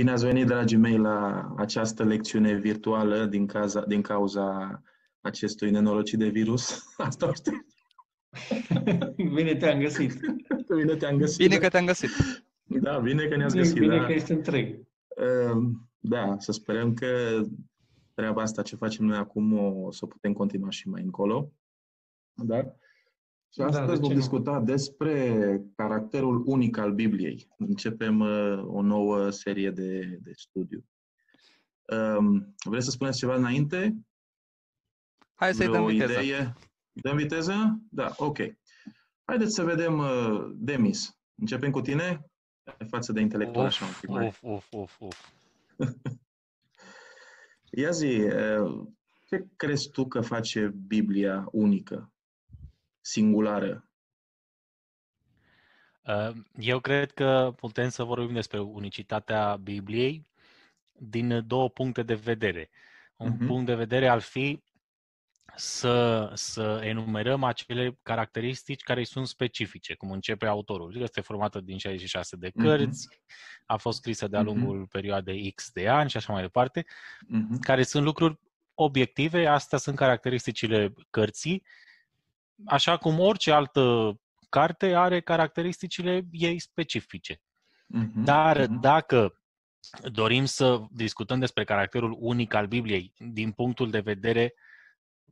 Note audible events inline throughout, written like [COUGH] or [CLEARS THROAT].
Bine ați venit, dragii mei, la această lecțiune virtuală din, caza, din cauza acestui nenorocit de virus. [LAUGHS] Asta știu. Bine te-am găsit. Bine te-am găsit. Bine că te-am găsit. Da, bine că ne-ați Bine, găsit. bine da. că ești întreg. Ehm, Da, să sperăm că treaba asta ce facem noi acum o să o putem continua și mai încolo. Da? Și Da, astăzi de ce vom nu? discuta despre caracterul unic al Bibliei. Începem uh, o nouă serie de, de studiu. Um, vreți să spuneți ceva înainte? Hai să-i dăm Vreo viteză. idee? Dăm viteză? Da, ok. Haideți să vedem, uh, Demis. Începem cu tine? Ai față de intelectual așa un pic mai. uf, uf, uf, uf. [LAUGHS] Ia zi, uh, ce crezi tu că face Biblia unică, singulară? Uh, Eu cred că putem să vorbim despre unicitatea Bibliei din două puncte de vedere. Un Mhm. punct de vedere ar fi să, să enumerăm acele caracteristici care îi sunt specifice, cum începe autorul. Este formată din 66 de Mhm. cărți, a fost scrisă de-a Mhm. lungul perioadei X de ani și așa mai departe, Mhm. care sunt lucruri obiective, astea sunt caracteristicile cărții, așa cum orice altă carte are caracteristicile ei specifice. Mhm. Dar Mhm. dacă dorim să discutăm despre caracterul unic al Bibliei din punctul de vedere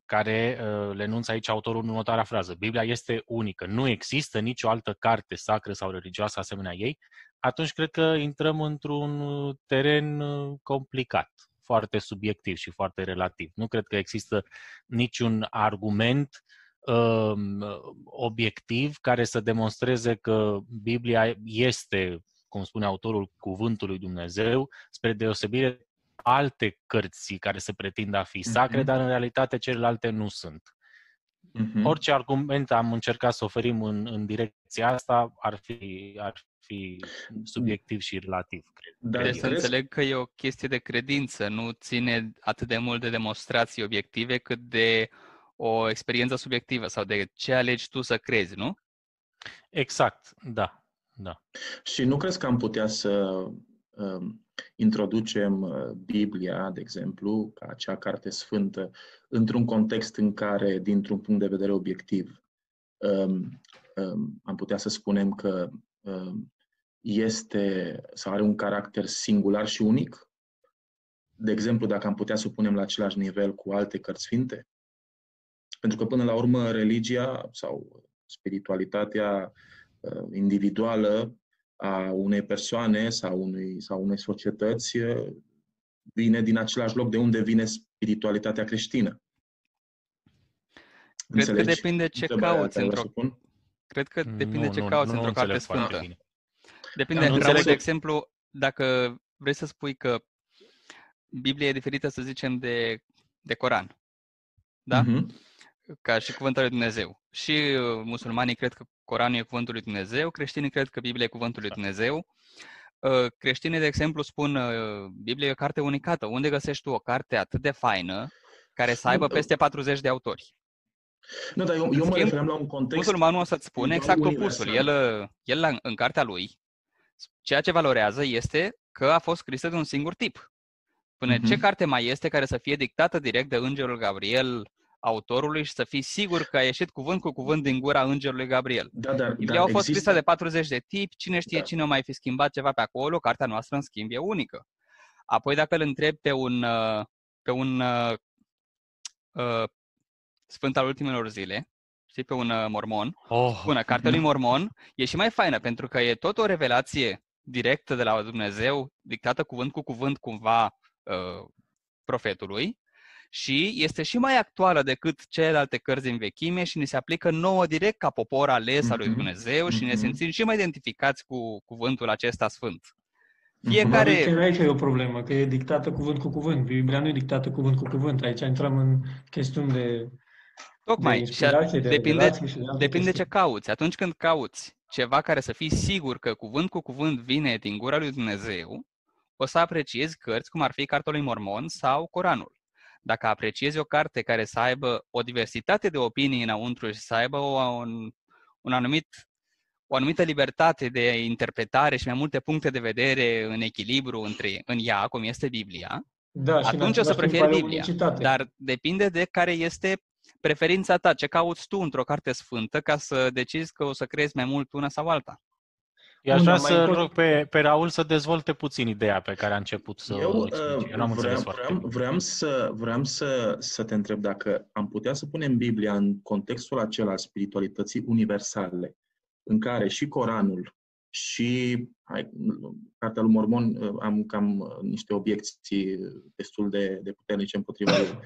care uh, le enunță aici autorul în următoarea frază. Biblia este unică, nu există nicio altă carte sacră sau religioasă asemenea ei, atunci cred că intrăm într-un uh, teren uh, complicat, foarte subiectiv și foarte relativ. Nu cred că există niciun argument um, obiectiv care să demonstreze că Biblia este, cum spune autorul, cuvântul lui Dumnezeu, spre deosebire alte cărți care se pretind a fi sacre, Mhm. dar în realitate celelalte nu sunt. Mhm. Orice argument am încercat să oferim în, în direcția asta ar fi, ar fi subiectiv și relativ, cred. Dar Deci să crezi- înțeleg că e o chestie de credință, nu ține atât de mult de demonstrații obiective, cât de o experiență subiectivă sau de ce alegi tu să crezi, nu? Exact, da. da. Și nu crezi că am putea să um, introducem uh, Biblia, de exemplu, ca acea carte sfântă, într-un context în care, dintr-un punct de vedere obiectiv, um, um, am putea să spunem că um, este sau are un caracter singular și unic? De exemplu, dacă am putea să o punem la același nivel cu alte cărți sfinte? Pentru că, până la urmă, religia sau spiritualitatea uh, individuală a unei persoane sau unei, sau unei societăți uh, vine din același loc de unde vine spiritualitatea creștină. Cred că Înțelegi depinde ce întrebarea cauți care vreau într-o... să pun? Cred că depinde Nu, ce nu, cauți nu într-o carte înțeleg foarte sfântă. bine. Depinde, Da, nu vreau, de înțeleg. exemplu, dacă vrei să spui că Biblia e diferită, să zicem, de, de Coran, da? Mhm. Ca și cuvântul lui Dumnezeu. Și uh, musulmanii cred că Coranul e cuvântul lui Dumnezeu, creștinii cred că Biblia e cuvântul lui Dumnezeu. Uh, Creștinii, de exemplu, spun uh, Biblia e o carte unicată. Unde găsești tu o carte atât de faină care să aibă Nu, peste 40 de autori? Nu, dar eu, eu mă schimb, referam la un context... Musulmanul o să-ți spune exact universal. opusul. El, uh, el la- în cartea lui, ceea ce valorează este că a fost scrisă de un singur tip. Spune, Mhm. ce carte mai este care să fie dictată direct de Îngerul Gabriel autorului și să fii sigur că a ieșit cuvânt cu cuvânt din gura Îngerului Gabriel? Da, dar, Biblia dar au fost există... scrisă de 40 de tipi, cine știe Da. cine o mai fi schimbat ceva pe acolo, cartea noastră în schimb e unică. Apoi dacă îl întrebi pe un, uh, pe un uh, uh, sfânt al ultimelor zile, știi, pe un uh, mormon, Oh, Bună, cartea lui Mormon e și mai faină pentru că e tot o revelație directă de la Dumnezeu, dictată cuvânt cu cuvânt cumva uh, profetului și este și mai actuală decât celelalte cărți din vechime și ni se aplică nouă direct ca popor ales al lui Mhm. Dumnezeu și ne Mhm. simțim și mai identificați cu cuvântul acesta sfânt. Mhm. Fiecare, Probabil că aici e o problemă, că e dictată cuvânt cu cuvânt. Biblia nu e dictată cuvânt cu cuvânt. Aici intrăm în chestiuni de, tocmai, de și inspirație, de depinde, revelație și de alte Depinde ce chestii. cauți. Atunci când cauți ceva care să fii sigur că cuvânt cu cuvânt vine din gura lui Dumnezeu, o să apreciezi cărți cum ar fi Cartea lui Mormon sau Coranul. Dacă apreciezi o carte care să aibă o diversitate de opinii înăuntru și să aibă o, un, un anumit o anumită libertate de interpretare și mai multe puncte de vedere în echilibru între, în ea, cum este Biblia, Da, și în atunci o să același timp preferi are Biblia. unicitate. Dar depinde de care este preferința ta, ce cauți tu într-o carte sfântă ca să decizi că o să crezi mai mult una sau alta. Eu aș Bun, vrea dar mai să pot- rog pe, pe Raul să dezvolte puțin ideea pe care a început să Eu, o uh, explice. Eu n-am vreau, înțeles foarte vreau, bine. vreau, să, vreau să, să te întreb dacă am putea să punem Biblia în contextul acela al spiritualității universale, în care și Coranul și hai, Cartea lui Mormon uh, am cam uh, niște obiecții destul de, de puternice împotriva ei.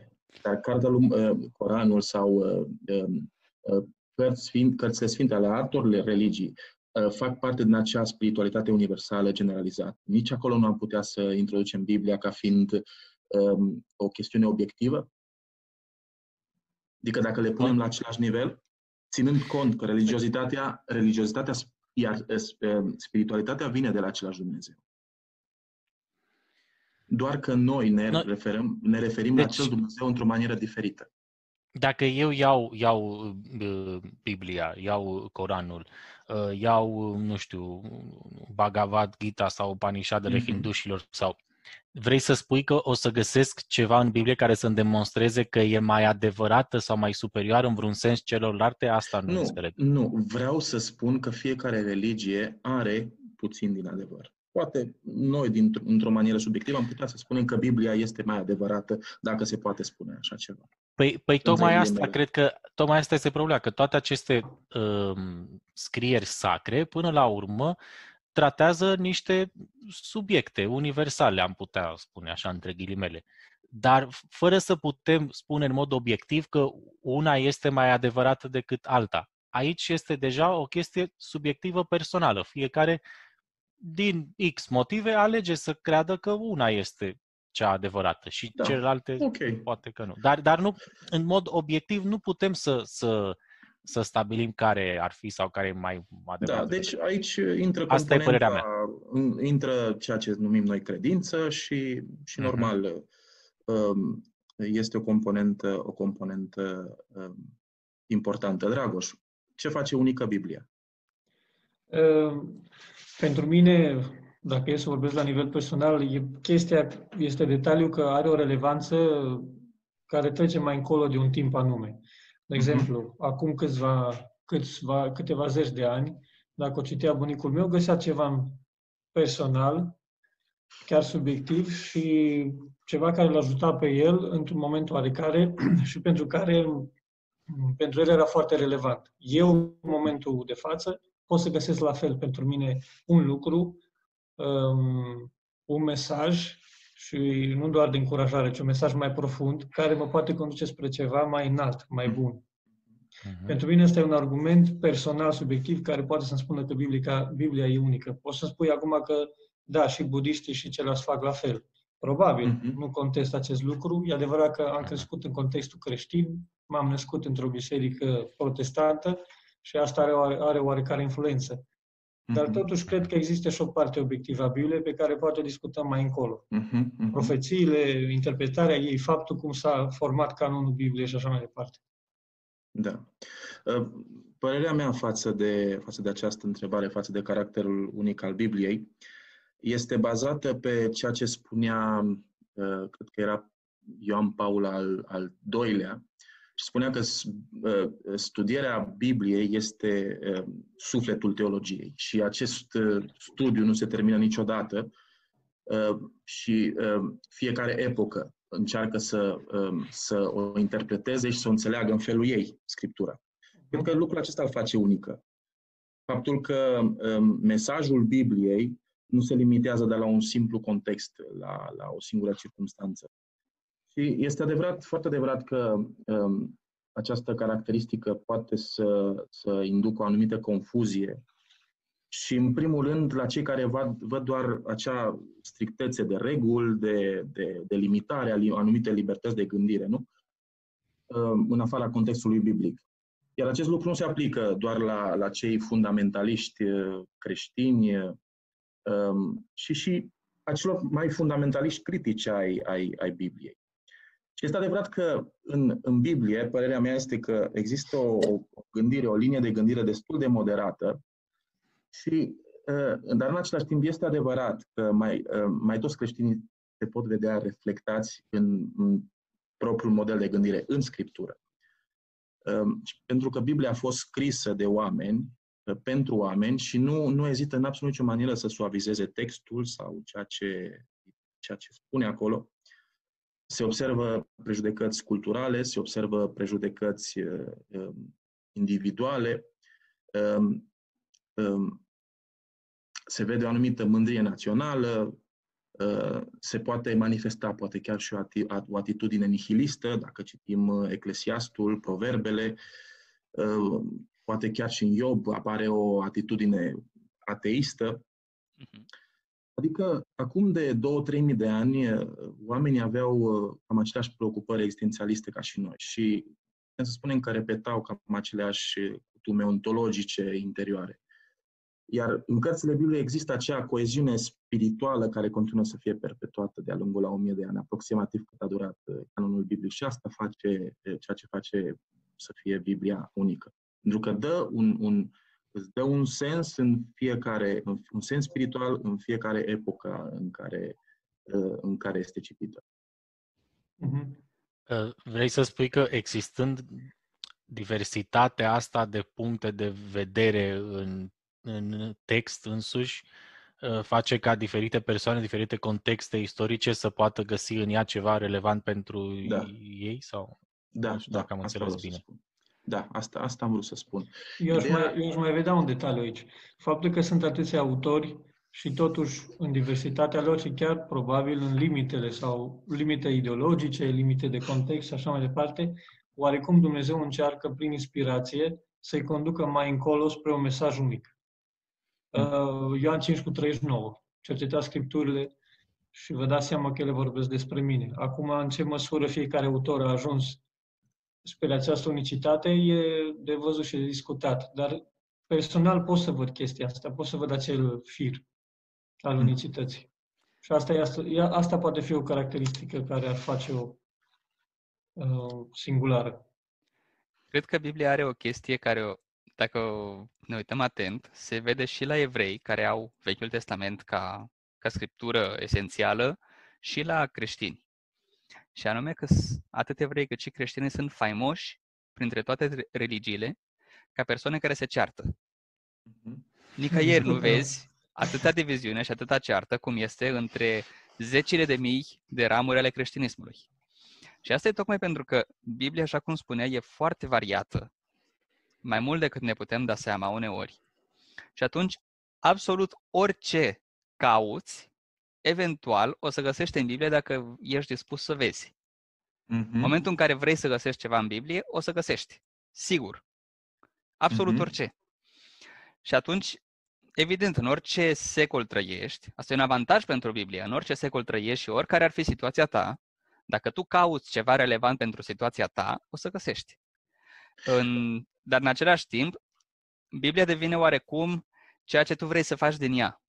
Dar Cartea lui uh, Coranul sau uh, um, uh, cărți sfinte, cărțile sfinte ale altor religii uh, fac parte din acea spiritualitate universală generalizată. Nici acolo nu am putea să introducem Biblia ca fiind um, o chestiune obiectivă? Adică dacă le punem la același nivel, ținând cont că religiozitatea, religiozitatea iar uh, spiritualitatea vine de la același Dumnezeu. Doar că noi ne Noi- referim, ne referim la Deci- acel Dumnezeu într-o manieră diferită. Dacă eu iau, iau uh, Biblia, iau Coranul, uh, iau, nu știu, Bhagavad Gita sau Upanishadele Mhm. hindușilor sau vrei să spui că o să găsesc ceva în Biblie care să-mi demonstreze că e mai adevărată sau mai superioară în vreun sens celorlalte? Asta nu, Nu, înțeleg. nu, vreau să spun că fiecare religie are puțin din adevăr. Poate noi, dintr- într-o manieră subiectivă, am putea să spunem că Biblia este mai adevărată, dacă se poate spune așa ceva. Păi, păi tocmai asta, ghilimele. cred că tocmai asta este problema, că toate aceste um, scrieri sacre, până la urmă, tratează niște subiecte universale, am putea spune așa, între ghilimele. Dar f- fără să putem spune în mod obiectiv că una este mai adevărată decât alta. Aici este deja o chestie subiectivă personală. Fiecare, din X motive, alege să creadă că una este cea adevărată și Da. celelalte Ok. Poate că nu. Dar, dar nu, în mod obiectiv nu putem să, să, să stabilim care ar fi sau care e mai adevărat. Da, deci aici intră Asta e părerea componenta, intră ceea ce numim noi credință și, și Mhm. normal um, este o componentă, o componentă um, importantă. Dragoș, ce face unică Biblia? Uh, Pentru mine, dacă e să vorbesc la nivel personal, e, chestia este detaliu că are o relevanță care trece mai încolo de un timp anume. De exemplu, acum câțiva, câțiva, câteva zeci de ani, dacă o citea bunicul meu, găsea ceva personal, chiar subiectiv și ceva care îl ajuta pe el într-un moment oarecare [CLEARS THROAT] și pentru care pentru el era foarte relevant. Eu, în momentul de față, pot să găsesc la fel pentru mine un lucru, um, un mesaj și nu doar de încurajare, ci un mesaj mai profund care mă poate conduce spre ceva mai înalt, mai bun. Mhm. Pentru mine este un argument personal, subiectiv, care poate să-mi spună că Biblia, Biblia e unică. Poți să spui acum că, da, și budiștii și ceilalți fac la fel. Probabil, Mhm. nu contest acest lucru. E adevărat că am crescut în contextul creștin, m-am născut într-o biserică protestantă și asta are, oare- are oarecare influență. Dar Mhm. totuși cred că există și o parte obiectivă a Bibliei pe care poate discutăm mai încolo. Mhm, mhm. Profețiile, interpretarea ei, faptul cum s-a format canonul Bibliei și așa mai departe. Da. Uh, Părerea mea față de, față de această întrebare, față de caracterul unic al Bibliei, este bazată pe ceea ce spunea, uh, cred că era Ioan Paul al, al doilea, și spunea că s- uh, studierea Bibliei este uh, sufletul teologiei și acest uh, studiu nu se termină niciodată uh, și uh, fiecare epocă încearcă să, um, să o interpreteze și să o înțeleagă în felul ei, Scriptura. Pentru că lucrul acesta îl face unică. Faptul că um, mesajul Bibliei nu se limitează de la un simplu context, la, la o singură circunstanță. Și este adevărat, foarte adevărat că um, această caracteristică poate să, să inducă o anumită confuzie și, în primul rând, la cei care văd, văd doar acea strictețe de reguli, de, de, de limitare a li- anumite libertăți de gândire, nu? Um, În afara contextului biblic. Iar acest lucru nu se aplică doar la, la cei fundamentaliști uh, creștini um, și și acelor mai fundamentaliști critici ai, ai, ai Bibliei. Și este adevărat că în, în Biblie, părerea mea este că există o, o gândire, o linie de gândire destul de moderată, Și, uh, dar în același timp este adevărat că mai, uh, mai toți creștinii se pot vedea reflectați în, în propriul model de gândire, în Scriptură. Um, pentru că Biblia a fost scrisă de oameni, uh, pentru oameni și nu, nu ezită în absolut nicio manieră să suavizeze textul sau ceea ce, ceea ce spune acolo. Se observă prejudecăți culturale, se observă prejudecăți um, individuale, um, se vede o anumită mândrie națională, uh, se poate manifesta poate chiar și o atitudine nihilistă, dacă citim uh, Eclesiastul, Proverbele, uh, poate chiar și în Iob apare o atitudine ateistă. Mhm. Adică, acum de două, trei mii de ani, oamenii aveau cam aceleași preocupări existențialiste ca și noi și putem să spunem că repetau cam aceleași cutume ontologice interioare. Iar în cărțile Bibliei există acea coeziune spirituală care continuă să fie perpetuată de-a lungul la o mie de ani, aproximativ cât a durat uh, canonul biblic. Și asta face uh, ceea ce face să fie Biblia unică. Pentru că dă un, un, îți dă un sens în fiecare, un sens spiritual în fiecare epocă în care, uh, în care este citită. Mm-hmm. Vrei să spui că existând diversitatea asta de puncte de vedere în în text însuși uh, face ca diferite persoane, diferite contexte istorice să poată găsi în ea ceva relevant pentru da. ei? sau Da, știu da, dacă am înțeles bine. Da, asta, asta am vrut să spun. Eu aș, Ideea... mai, eu aș mai vedea un detaliu aici. Faptul că sunt atâția autori și totuși în diversitatea lor și chiar probabil în limitele sau limite ideologice, limite de context și așa mai departe, oarecum Dumnezeu încearcă prin inspirație să-i conducă mai încolo spre un mesaj unic. Uh, Ioan 5 cu 39. Cercetați Scripturile și vă dați seama că ele vorbesc despre mine. Acum, în ce măsură fiecare autor a ajuns spre această unicitate e de văzut și de discutat. Dar personal pot să văd chestia asta, pot să văd acel fir al hmm. unicității. Și asta, e, asta poate fi o caracteristică care ar face-o uh, singulară. Cred că Biblia are o chestie care o dacă ne uităm atent, se vede și la evrei care au Vechiul Testament ca, ca scriptură esențială și la creștini. Și anume că atât evrei cât și creștini sunt faimoși printre toate religiile ca persoane care se ceartă. Mhm. Nicăieri nu [LAUGHS] vezi atâta diviziune și atâta ceartă cum este între zecile de mii de ramuri ale creștinismului. Și asta e tocmai pentru că Biblia, așa cum spunea, e foarte variată mai mult decât ne putem da seama uneori. Și atunci, absolut orice cauți, eventual o să găsești în Biblie dacă ești dispus să vezi. Mm-hmm. În momentul în care vrei să găsești ceva în Biblie, o să găsești. Sigur. Absolut mm-hmm. orice. Și atunci, evident, în orice secol trăiești, asta e un avantaj pentru Biblie, în orice secol trăiești și oricare ar fi situația ta, dacă tu cauți ceva relevant pentru situația ta, o să găsești. În dar în același timp, Biblia devine oarecum ceea ce tu vrei să faci din ea.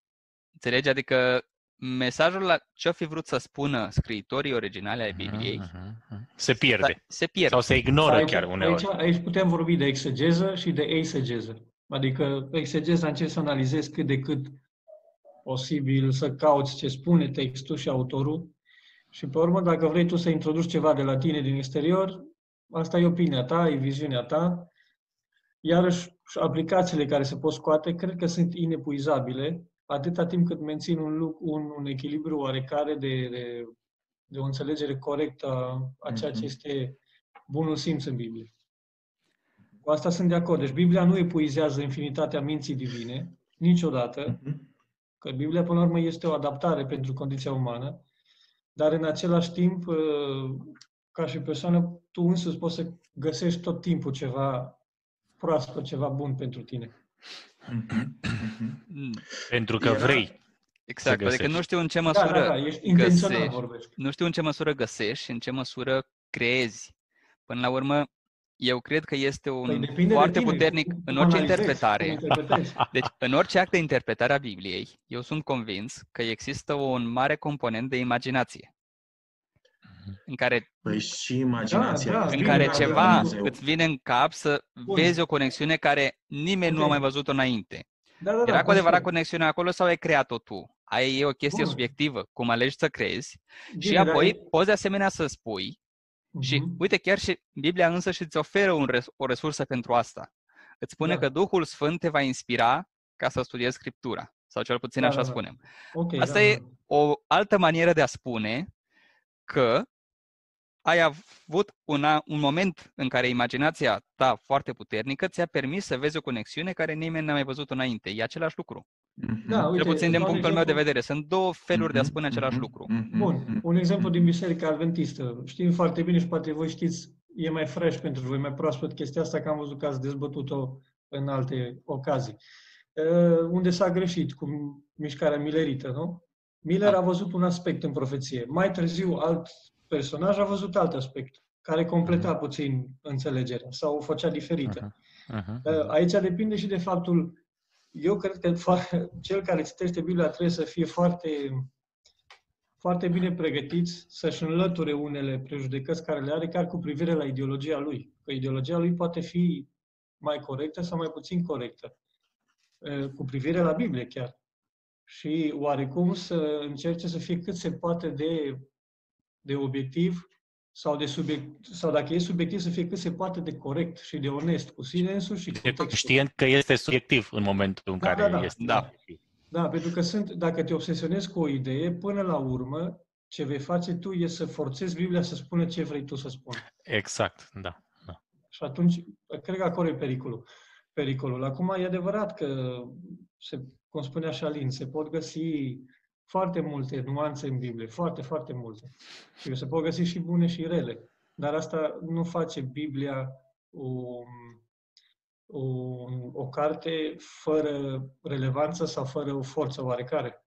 Înțelegi? Adică mesajul la ce-o fi vrut să spună scriitorii originale ai Bibliei uh-huh, uh-huh. se pierde. Se pierde. Sau se ignoră aici, chiar uneori. Aici, aici putem vorbi de exegeză și de eisegeză. Adică exegeza încerci să analizezi cât de cât posibil să cauți ce spune textul și autorul și pe urmă, dacă vrei tu să introduci ceva de la tine din exterior, asta e opinia ta, e viziunea ta Iarăși, aplicațiile care se pot scoate, cred că sunt inepuizabile, atâta timp cât mențin un, un, un echilibru oarecare de, de, de o înțelegere corectă a ceea ce mhm. este bunul simț în Biblie. Cu asta sunt de acord. Deci Biblia nu epuizează infinitatea minții divine, niciodată, mhm. că Biblia, până la urmă, este o adaptare pentru condiția umană, dar în același timp, ă, ca și persoană, tu însuți poți să găsești tot timpul ceva proaspăt, ceva bun pentru tine. Pentru că vrei. Exact, adică nu știu în ce măsură da, da, da, ești găsești, vorbesc. nu știu în ce măsură găsești și în ce măsură creezi. Până la urmă, eu cred că este un păi foarte de puternic în orice interpretare. [LAUGHS] Deci, în orice act de interpretare a Bibliei, eu sunt convins că există un mare component de imaginație în care, păi și imaginația. Da, da, în care ceva îți vine în cap să Bun. vezi o conexiune care nimeni okay. nu a mai văzut-o înainte. Da, da, da, Era cu adevărat consider. conexiunea acolo sau ai creat-o tu? Ai e o chestie Bun. subiectivă, cum alegi să crezi și Bine, dar apoi e- poți de asemenea să spui și Mhm. uite, chiar și Biblia însă și îți oferă un res- o resursă pentru asta. Îți spune Da. că Duhul Sfânt te va inspira ca să studiezi Scriptura. Sau cel puțin Da, așa da, da. spunem. Ok, Asta da, e da. o altă manieră de a spune că ai avut una, un moment în care imaginația ta foarte puternică ți-a permis să vezi o conexiune care nimeni n-a mai văzut înainte. E același lucru. Mhm. Da, uite, Cel puțin din dau un punctul meu de exemplu. vedere. Sunt două feluri de a Mhm, spune același mhm, lucru. mhm, Bun, mhm, un exemplu mhm. din Biserica Adventistă. Știm foarte bine și poate voi știți, e mai fresh pentru voi, mai proaspăt chestia asta, că am văzut că ați dezbătut-o în alte ocazii. Uh, unde s-a greșit cu mișcarea milerită, nu? Miller Da. a văzut un aspect în profeție. Mai târziu, alt personaj a văzut alt aspect, care completa puțin înțelegerea sau o făcea diferită. Mhm. Uh, Aici depinde și de faptul, eu cred că fa- [LAUGHS] cel care citește Biblia trebuie să fie foarte, foarte bine pregătit să-și înlăture unele prejudecăți care le are chiar cu privire la ideologia lui. Că ideologia lui poate fi mai corectă sau mai puțin corectă. uh, Cu privire la Biblie chiar. Și oarecum să încerce să fie cât se poate de, de obiectiv sau, de subiect, sau dacă e subiectiv să fie cât se poate de corect și de onest cu sine însuși și cu De textul. Știind că este subiectiv în momentul în Da, care da, da. este. Da. Da, pentru că sunt, dacă te obsesionezi cu o idee, până la urmă, ce vei face tu e să forțezi Biblia să spună ce vrei tu să spuni. Exact, da. da. Și atunci, cred că acolo e pericolul. pericolul. Acum, e adevărat că, se, cum spunea și Șalin, se pot găsi foarte multe nuanțe în Biblie, foarte, foarte multe. Și se pot găsi și bune și rele. Dar asta nu face Biblia o, o, o carte fără relevanță sau fără o forță oarecare.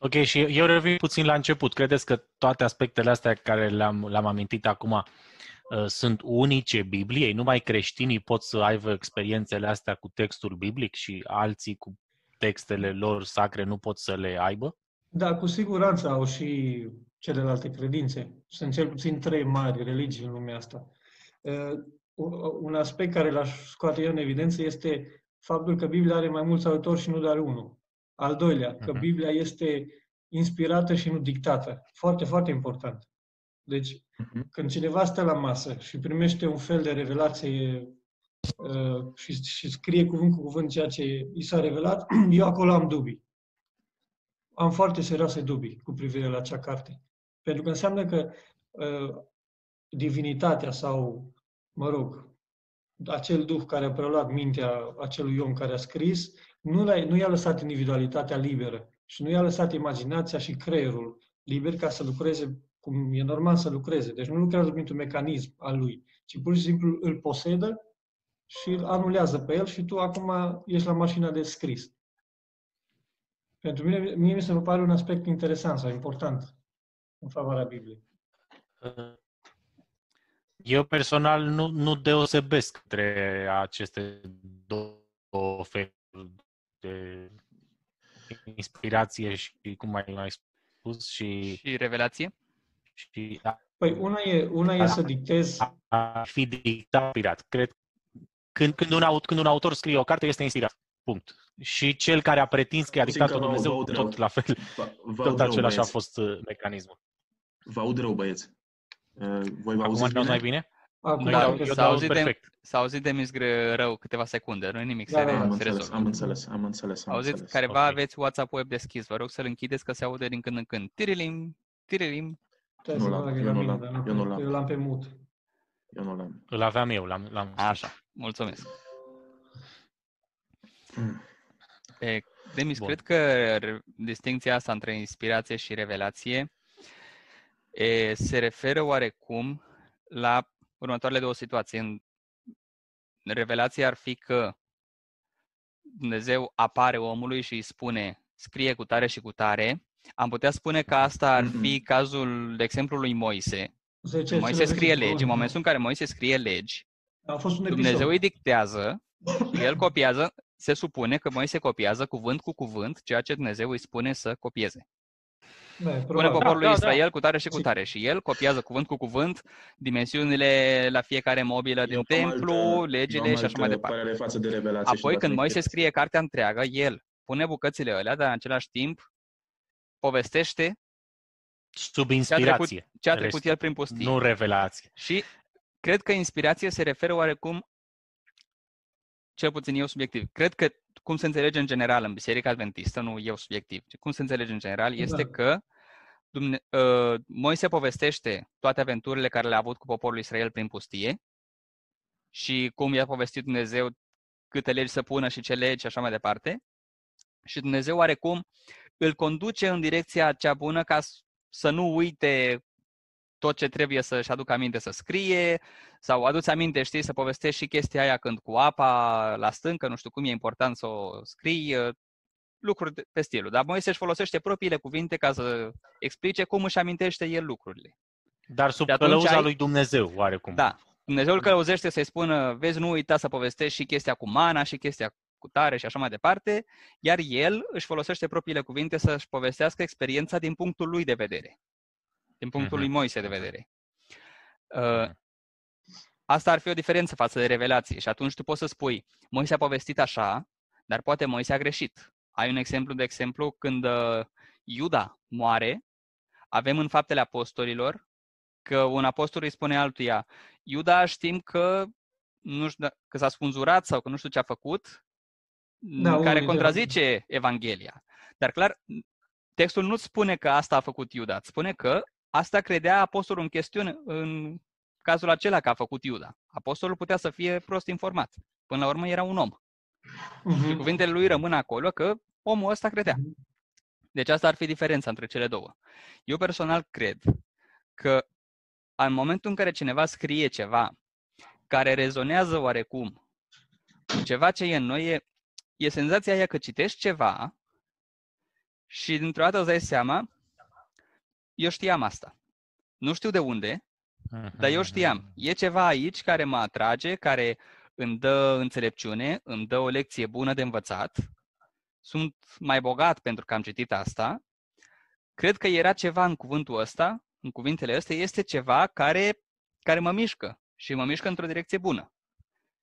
Ok, și eu revin puțin la început. Credeți că toate aspectele astea care le-am, le-am amintit acum uh, sunt unice Bibliei? Numai creștinii pot să aibă experiențele astea cu textul biblic și alții cu textele lor sacre nu pot să le aibă? Da, cu siguranță au și celelalte credințe. Sunt cel puțin trei mari religii în lumea asta. Uh, Un aspect care l-aș scoate eu în evidență este faptul că Biblia are mai mulți autori și nu doar unul. Al doilea, că Mhm. Biblia este inspirată și nu dictată. Foarte, foarte important. Deci, Mhm. când cineva stă la masă și primește un fel de revelație uh, și, și scrie cuvânt cu cuvânt ceea ce i s-a revelat, [CLEARS THROAT] eu acolo am dubii. Am foarte serioase dubii cu privire la acea carte. Pentru că înseamnă că uh, divinitatea sau, mă rog, acel duh care a preluat mintea acelui om care a scris, nu, l-a, nu i-a lăsat individualitatea liberă și nu i-a lăsat imaginația și creierul liber ca să lucreze cum e normal să lucreze. Deci nu lucrează printr-un mecanism al lui, ci pur și simplu îl posedă și îl anulează pe el și tu acum ești la mașina de scris. Pentru mine, mie mi se pare un aspect interesant sau important în favoarea Bibliei. Eu personal nu, nu deosebesc între aceste două feluri de inspirație și, cum ai mai spus, și, Și revelație? și Păi una e, una e să dictezi a fi dictat inspirat. Cred când, când, un, aut, când un autor scrie o carte, este inspirat. Punct. Și cel care a pretins că i-a Puțin dictat că vă- Dumnezeu, vă aud rău. tot la fel, Vă, vă tot aud rău, același a băieți. fost uh, mecanismul. Vă aud rău, băieți. Uh, Voi vă Acum auziți ne bine? mai bine? acum, Noi Da, dau, cred eu că- s-a dau auzit de- perfect. S-a auzit de misgră rău câteva secunde, nu nimic Da, da, serios, Am se înțeles, rezolvă. am înțeles, am înțeles, am Auziți, înțeles. careva ok. aveți WhatsApp web deschis, vă rog să-l închideți că se aude din când în când. Tirilim, tirilim. Stai Nu să l-am, mă rog, eu la nu mine, l-am, dar nu eu nu cred, l-am. Eu l-am pe mut. Eu nu l-am. Îl aveam eu, l-am, l-am Așa, mulțumesc. Mm. E, Demis, Bun. cred că re- distinția asta între inspirație și revelație e, se referă oarecum la următoarele două situații. În revelație ar fi că Dumnezeu apare omului și îi spune scrie cu tare și cu tare. Am putea spune că asta ar fi Mhm. cazul, de exemplu, lui Moise. Zece Moise cele scrie zece legi, în porunci. momentul în care Moise scrie legi, A fost un episod. Dumnezeu îi dictează, [COUGHS] el copiază, se supune că Moise copiază cuvânt cu cuvânt ceea ce Dumnezeu îi spune să copieze. Da, Spune probabil. poporul Da, da, Israel cu tare și cu Și- tare. Și el copiază cuvânt cu cuvânt dimensiunile la fiecare mobilă din Eu am templu, altă- legile eu am și așa mai altă departe. părere față de revelație și Apoi, vă când Moise transmit. scrie cartea întreagă, el pune bucățile alea, dar în același timp povestește Sub ce a trecut, inspirație. ce a trecut Rest- el prin pustie. Nu revelație. Și cred că inspirație se referă oarecum, cel puțin eu subiectiv, cred că cum se înțelege în general în Biserica Adventistă, nu eu subiectiv, ci cum se înțelege în general, este Da. că Dumne- uh, Moise povestește toate aventurile care le-a avut cu poporul Israel prin pustie și cum i-a povestit Dumnezeu câte legi să pună și ce legi și așa mai departe. Și Dumnezeu oarecum îl conduce în direcția cea bună ca s- să nu uite tot ce trebuie să-și aducă aminte să scrie, sau aduți aminte, știi, să povestești și chestia aia când cu apa la stâncă, nu știu cum e important să o scrii, uh, lucruri de- pe stilul. Dar Moise își folosește propriile cuvinte ca să explice cum își amintește el lucrurile. Dar sub Și atunci călăuza ai- lui Dumnezeu, oarecum. Da, Dumnezeu îl călăuzește să-i spună, vezi, nu uita să povestești și chestia cu mana și chestia cu tare și așa mai departe, iar el își folosește propriile cuvinte să-și povestească experiența din punctul lui de vedere, din punctul Mhm. lui Moise de vedere. Uh, Mhm. Asta ar fi o diferență față de revelație și atunci tu poți să spui, Moise a povestit așa, dar poate Moise a greșit. Ai un exemplu, de exemplu, când uh, Iuda moare, avem în faptele apostolilor că un apostol îi spune altuia, Iuda știm că nu știu, da- că s-a spânzurat sau că nu știu ce a făcut, Da, da, unul care dintre- contrazice Evanghelia. Dar clar, textul nu spune că asta a făcut Iuda, îți spune că asta credea apostolul în chestiune, în cazul acela că a făcut Iuda. Apostolul putea să fie prost informat. Până la urmă era un om. Și Mhm. cuvintele lui rămân acolo că omul ăsta credea. Deci asta ar fi diferența între cele două. Eu personal cred că în momentul în care cineva scrie ceva care rezonează oarecum cu ceva ce e în noi, e, e senzația aia că citești ceva și dintr-o dată îți dai seama, eu știam asta. Nu știu de unde, dar eu știam. E ceva aici care mă atrage, care îmi dă înțelepciune, îmi dă o lecție bună de învățat. Sunt mai bogat pentru că am citit asta. Cred că era ceva în cuvântul ăsta, în cuvintele astea, este ceva care, care mă mișcă și mă mișcă într-o direcție bună.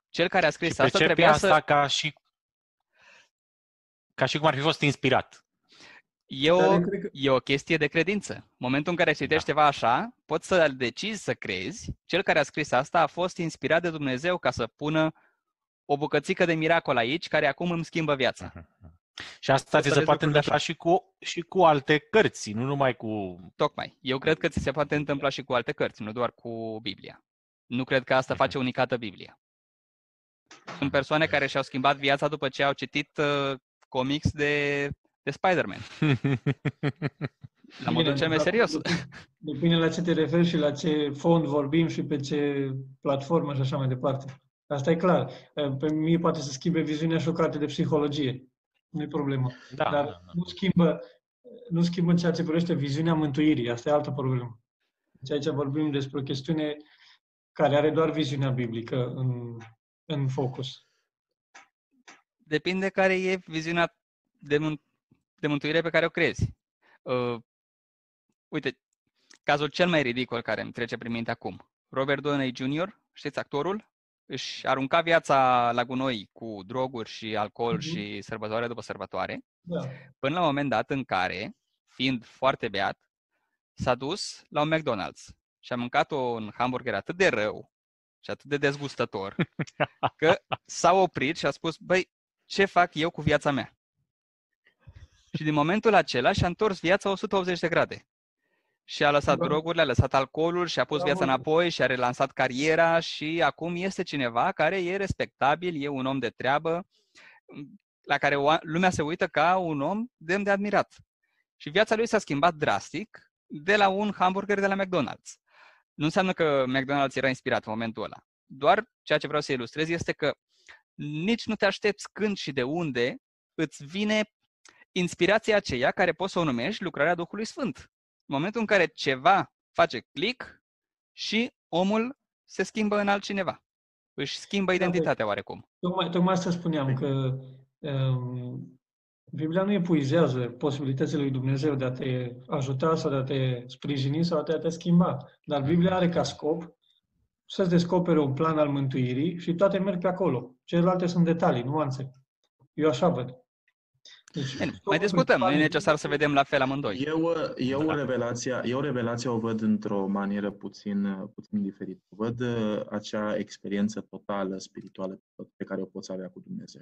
Cel care a scris Și asta percepi trebuia asta să... ca și ca și cum ar fi fost inspirat. E Dar o, eu cred că- e o chestie de credință. În momentul în care citești ceva așa, poți să decizi să crezi. Cel care a scris asta a fost inspirat de Dumnezeu ca să pună o bucățică de miracol aici, care acum îmi schimbă viața. Și asta Să ți se vezi poate lucrurile întâmpla și cu, și cu alte cărți, nu numai cu... Tocmai. Eu cred că ți se poate întâmpla și cu alte cărți, nu doar cu Biblia. Nu cred că asta face unicată Biblia. Sunt persoane care și-au schimbat viața după ce au citit uh, comics de, de Spider-Man. La modul Bine, cel mai da, serios. Depinde la ce te referi și la ce fond vorbim și pe ce platformă și așa mai departe. Asta e clar. Pe mine poate să schimbe viziunea și o carte de psihologie. Nu e problemă. Da, Dar da, da. nu schimbă, nu schimbă în ceea ce privește viziunea mântuirii. Asta e altă problemă. Deci aici vorbim despre o chestiune care are doar viziunea biblică în, în focus. Depinde care e viziunea de, mân- de mântuire pe care o crezi. Uh, uite, cazul cel mai ridicol care îmi trece prin minte acum. Robert Downey Jr., știți actorul? Își arunca viața la gunoi cu droguri și alcool Mhm. și sărbătoare după sărbătoare, Da. până la un moment dat în care, fiind foarte beat, s-a dus la un McDonald's și a mâncat un hamburger atât de rău și atât de dezgustător, [LAUGHS] că s-a oprit și a spus, băi, ce fac eu cu viața mea? Și din momentul acela și-a întors viața 180 de grade. Și a lăsat Bravo. drogurile, a lăsat alcoolul și a pus Bravo. viața înapoi și a relansat cariera și acum este cineva care e respectabil, e un om de treabă, la care oa- lumea se uită ca un om demn de admirat. Și viața lui s-a schimbat drastic de la un hamburger de la McDonald's. Nu înseamnă că McDonald's era inspirat în momentul ăla. Doar ceea ce vreau să ilustrez este că nici nu te aștepți când și de unde îți vine inspirația aceea care poți să o numești lucrarea Duhului Sfânt. În momentul în care ceva face click și omul se schimbă în altcineva. Își schimbă Da, identitatea oarecum. Tocmai, tocmai asta spuneam, că um, Biblia nu epuizează posibilitățile lui Dumnezeu de a te ajuta sau de a te sprijini sau de a te schimba. Dar Biblia are ca scop să-ți descopere un plan al mântuirii și toate merg pe acolo. Celelalte sunt detalii, nuanțe. Eu așa văd. Deci, Bine, mai discutăm, nu e necesar să vedem la fel amândoi. Eu, eu, da. revelația, eu revelația o văd într-o manieră puțin, puțin diferită. Văd uh, acea experiență totală, spirituală, pe care o poți avea cu Dumnezeu.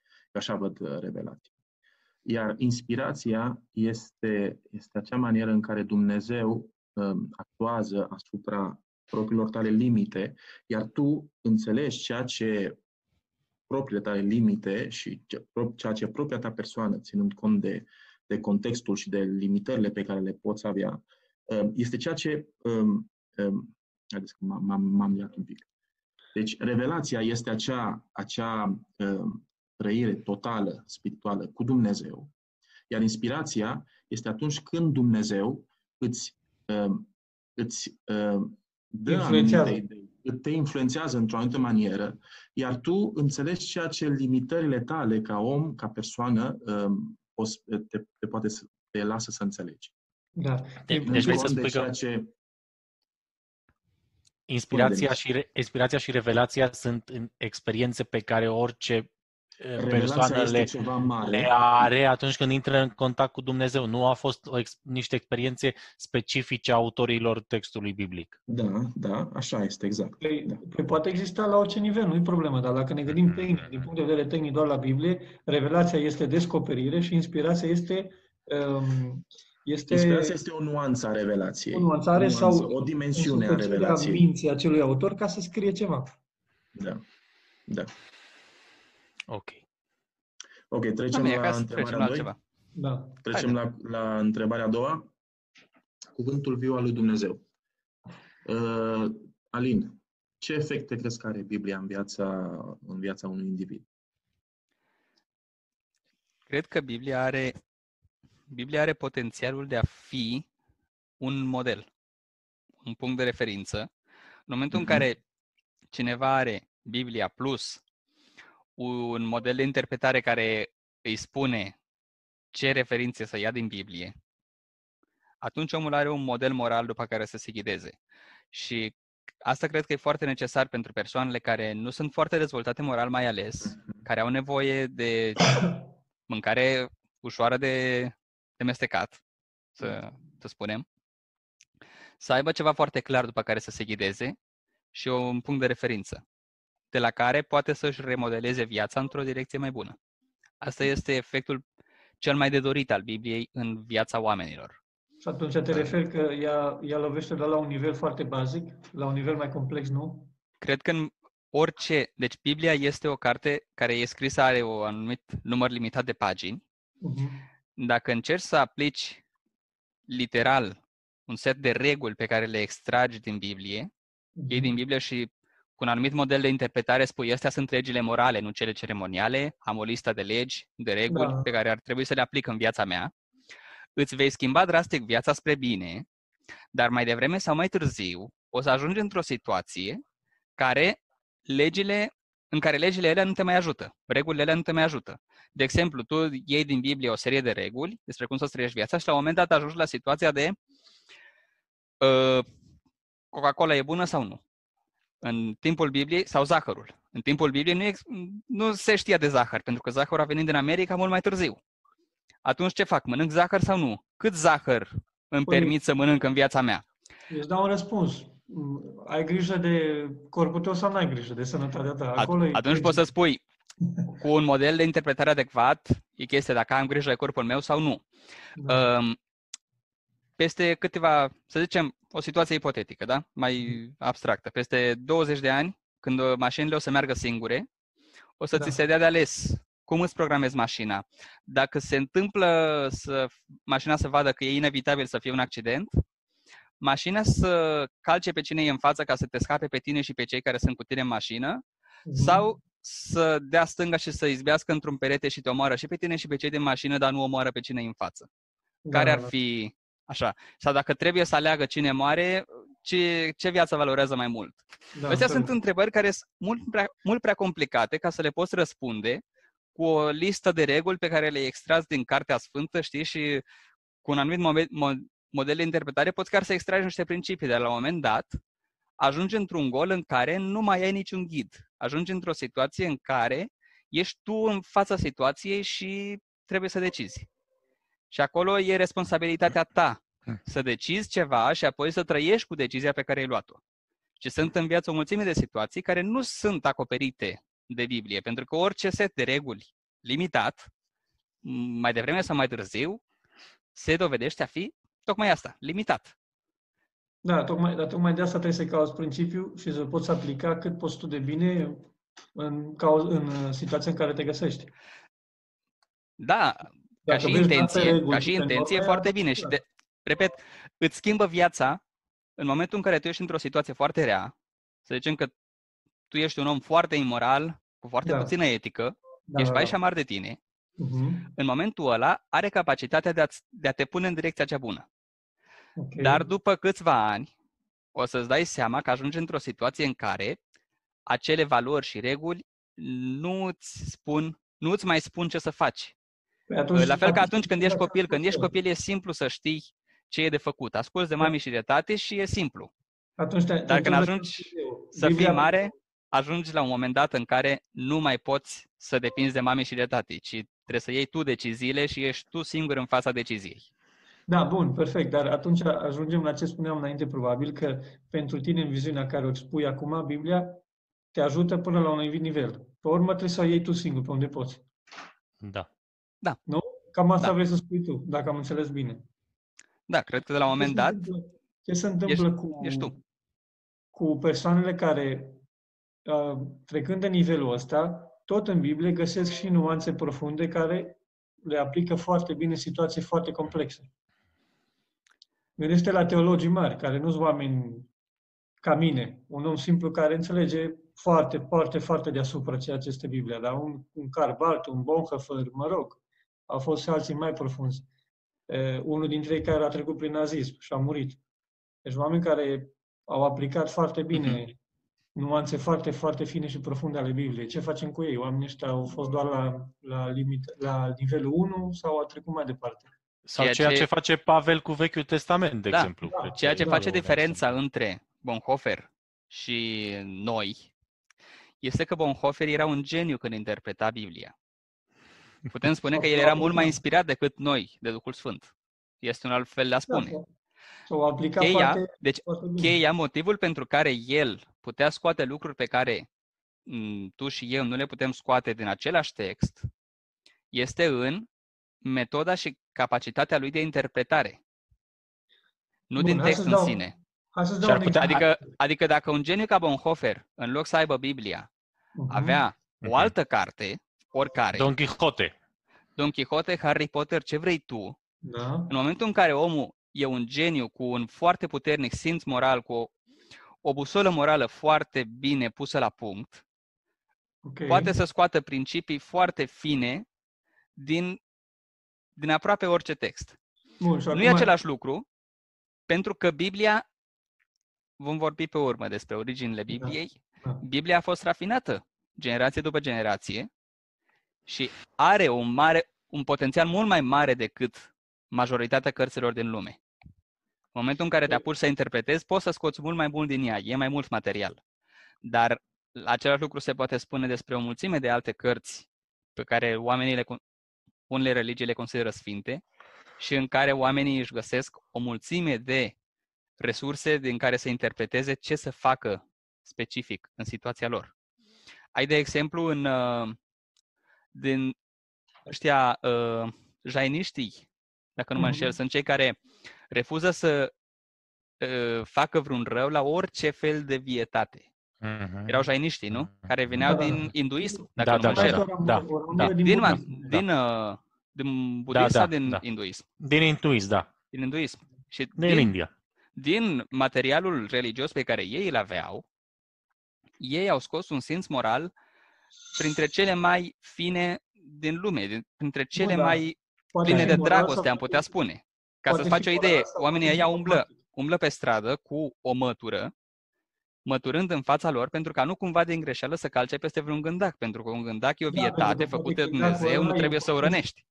Eu așa văd uh, revelația. Iar inspirația este, este acea manieră în care Dumnezeu um, actuează asupra propriilor tale limite, iar tu înțelegi ceea ce propriile tale limite și ceea ce propria ta persoană, ținând cont de, de contextul și de limitările pe care le poți avea, um, este ceea ce... Um, um, haideți că m-am, m-am liat un pic. Deci, revelația este acea, acea um, trăire totală, spirituală cu Dumnezeu, iar inspirația este atunci când Dumnezeu îți, um, îți um, dă anumite idei, te influențează într-o anumită manieră, iar tu înțelegi ceea ce limitările tale ca om, ca persoană, um, te, te poate să te lasă să înțelegi. Da. De, deci vrei să spui că ce... inspirația și, inspirația și revelația sunt experiențe pe care orice persoană le, ceva mare. le are atunci când intră în contact cu Dumnezeu. Nu a fost o, niște experiențe specifice autorilor textului biblic. Da, da, așa este, exact. Păi, da. păi poate exista la orice nivel, nu-i problemă, dar dacă ne gândim tehnic, din punct de vedere tehnic doar la Biblie, revelația este descoperire și inspirația este um, este Inspirația este o nuanță a revelației. O nuanțare o nuanță, sau o dimensiune a revelației. minții acelui autor ca să scrie ceva. Da. Da. Ok. Ok, trecem la întrebarea trecem la altceva. Da. Trecem la, la întrebarea a doua. Cuvântul viu al lui Dumnezeu. Uh, Alin, ce efecte crezi că are Biblia în viața, în viața unui individ? Cred că Biblia are, Biblia are potențialul de a fi un model, un punct de referință. În momentul uh-huh. în mhm. care cineva are Biblia plus un model de interpretare care îi spune ce referințe să ia din Biblie, atunci omul are un model moral după care să se ghideze. Și asta cred că e foarte necesar pentru persoanele care nu sunt foarte dezvoltate moral mai ales, mhm. care au nevoie de [COUGHS] mâncare ușoară de, de mestecat, să, să spunem, să aibă ceva foarte clar după care să se ghideze și un punct de referință de la care poate să-și remodeleze viața într-o direcție mai bună. Asta este efectul cel mai de dorit al Bibliei în viața oamenilor. Și atunci te referi că ea, ea lovește de la un nivel foarte bazic, la un nivel mai complex, nu? Cred că în orice... Deci Biblia este o carte care e scrisă, are un anumit număr limitat de pagini. Uh-huh. Dacă încerci să aplici literal un set de reguli pe care le extragi din Biblie, uh-huh. iei din Biblie și cu un anumit model de interpretare spui, astea sunt legile morale, nu cele ceremoniale, am o listă de legi, de reguli da. pe care ar trebui să le aplic în viața mea, îți vei schimba drastic viața spre bine, dar mai devreme sau mai târziu o să ajungi într-o situație care legile, în care legile ele nu te mai ajută, regulile ele nu te mai ajută. De exemplu, tu iei din Biblie o serie de reguli despre cum să trăiești viața și la un moment dat ajungi la situația de uh, Coca-Cola e bună sau nu? În timpul Bibliei, sau zahărul. În timpul Bibliei nu, ex, nu se știa de zahăr, pentru că zahărul a venit din America mult mai târziu. Atunci ce fac? Mănânc zahăr sau nu? Cât zahăr îmi păi, permit să mănânc în viața mea? Îți dau un răspuns. Ai grijă de corpul tău sau nu ai grijă de sănătatea ta? Acolo At- atunci poți să spui, cu un model de interpretare adecvat, e chestia dacă am grijă de corpul meu sau nu. Da. Um, peste câteva, să zicem, o situație ipotetică, da? mai abstractă. Peste 20 de ani, când mașinile o să meargă singure, o să da. ți se dea de ales cum îți programezi mașina. Dacă se întâmplă să mașina să vadă că e inevitabil să fie un accident, mașina să calce pe cine e în față ca să te scape pe tine și pe cei care sunt cu tine în mașină, mm-hmm. sau să dea stânga și să izbească într-un perete și te omoară și pe tine și pe cei din mașină, dar nu omoară pe cine e în față. Da, care ar da. fi Așa. Sau dacă trebuie să aleagă cine moare, ce, ce viață valorează mai mult? Da, Astea sunt întrebări care sunt mult prea, mult prea complicate ca să le poți răspunde cu o listă de reguli pe care le extragi din Cartea Sfântă, știi, și cu un anumit model, model de interpretare poți chiar să extragi niște principii, dar la un moment dat ajungi într-un gol în care nu mai ai niciun ghid. Ajungi într-o situație în care ești tu în fața situației și trebuie să decizi. Și acolo e responsabilitatea ta hm. să decizi ceva și apoi să trăiești cu decizia pe care ai luat-o. Și sunt în viață o mulțime de situații care nu sunt acoperite de Biblie, pentru că orice set de reguli limitat, mai devreme sau mai târziu, se dovedește a fi tocmai asta, limitat. Da, tocmai, dar tocmai de asta trebuie să cauți principiul și să poți aplica cât poți tu de bine în, în situația în care te găsești. Da, ca și intenție, ca și intenție foarte bine. Și de, repet, îți schimbă viața în momentul în care tu ești într-o situație foarte rea, să zicem că tu ești un om foarte imoral, cu foarte da. puțină etică, da, ești bai da. și amar de tine, uh-huh. în momentul ăla are capacitatea de a, de a te pune în direcția cea bună. Okay. Dar după câțiva ani, o să-ți dai seama că ajungi într-o situație în care acele valori și reguli nu îți spun, nu îți mai spun ce să faci. Păi atunci, La fel ca atunci când ești copil. Când ești copil e simplu să știi ce e de făcut. Asculți de mami și de tate și e simplu. Atunci te, Dar când ajungi să fii mare, ajungi la un moment dat în care nu mai poți să depinzi de mami și de tati, ci trebuie să iei tu deciziile și ești tu singur în fața deciziei. Da, bun, perfect. Dar atunci ajungem la ce spuneam înainte, probabil, că pentru tine, în viziunea care o expui acum, Biblia te ajută până la un anumit nivel. Pe urmă trebuie să o iei tu singur, pe unde poți. Da. Da. Nu? Cam asta da. vrei să spui tu, dacă am înțeles bine. Da, cred că de la un moment dat... Ce se întâmplă ești, cu, ești tu. cu persoanele care, uh, trecând de nivelul ăsta, tot în Biblie găsesc și nuanțe profunde care le aplică foarte bine în situații foarte complexe. Gândește la teologii mari, care nu sunt oameni ca mine, un om simplu care înțelege foarte, foarte, foarte deasupra ceea ce este Biblia, dar un, un Carbalt, un Bonhoeffer, mă rog, au fost și alții mai profunzi. Uh, unul dintre ei care a trecut prin nazism și a murit. Deci oameni care au aplicat foarte bine uh-huh. nuanțe foarte, foarte fine și profunde ale Bibliei. Ce facem cu ei? Oamenii ăștia au fost doar la, la, limit, la nivelul 1 sau au trecut mai departe? Sau ceea, ceea ce... ce face Pavel cu Vechiul Testament, de da, exemplu. Da, ceea ce da, face diferența între Bonhoeffer și noi este că Bonhoeffer era un geniu când interpreta Biblia. Putem spune că el era mult mai inspirat decât noi de Duhul Sfânt. Este un alt fel de a spune. Da, cheia, foarte, deci, foarte cheia, motivul pentru care el putea scoate lucruri pe care m- mm, tu și eu nu le putem scoate din același text, este în metoda și capacitatea lui de interpretare. Nu Bun, din text în dau, sine. Dau putea, adică, adică dacă un geniu ca Bonhoeffer, în loc să aibă Biblia, uh-huh. avea uh-huh. o altă carte, oricare. Don Quixote. Don Quixote, Harry Potter, ce vrei tu. Da. În momentul în care omul e un geniu cu un foarte puternic simț moral, cu o, o busolă morală foarte bine pusă la punct, okay. poate să scoată principii foarte fine din, din aproape orice text. Bun, nu acum... e același lucru, pentru că Biblia, vom vorbi pe urmă despre originile da. Bibliei, da. Da. Biblia a fost rafinată generație după generație și are un, mare, un potențial mult mai mare decât majoritatea cărților din lume. În momentul în care te apuci să interpretezi, poți să scoți mult mai mult din ea, e mai mult material. Dar același lucru se poate spune despre o mulțime de alte cărți pe care oamenii le, unele religii le consideră sfinte și în care oamenii își găsesc o mulțime de resurse din care să interpreteze ce să facă specific în situația lor. Ai, de exemplu, în, uh, din ăștia uh, jainiștii, dacă nu mă înșel, mm-hmm. sunt cei care refuză să uh, facă vreun rău la orice fel de vietate. Mm-hmm. Erau jainiștii, nu? Mm-hmm. Care veneau da. din hinduism, dacă da, nu mă da, înșel. Da, da, da. Din, da. din, uh, din budism da, da, sau din da. hinduism? Din hinduism, da. Din hinduism. Și din, din India. Din materialul religios pe care ei îl aveau, ei au scos un simț moral printre cele mai fine din lume, printre cele da. mai pline de dragoste, am putea spune. Ca să-ți faci o idee, oamenii ăia umblă, umblă pe stradă cu o mătură măturând în fața lor pentru ca nu cumva din greșeală să calce peste vreun gândac, pentru că un gândac e o Da, vietate pentru că făcută de poate gândacul Dumnezeu, nu ăla e trebuie să o un proces- rănești.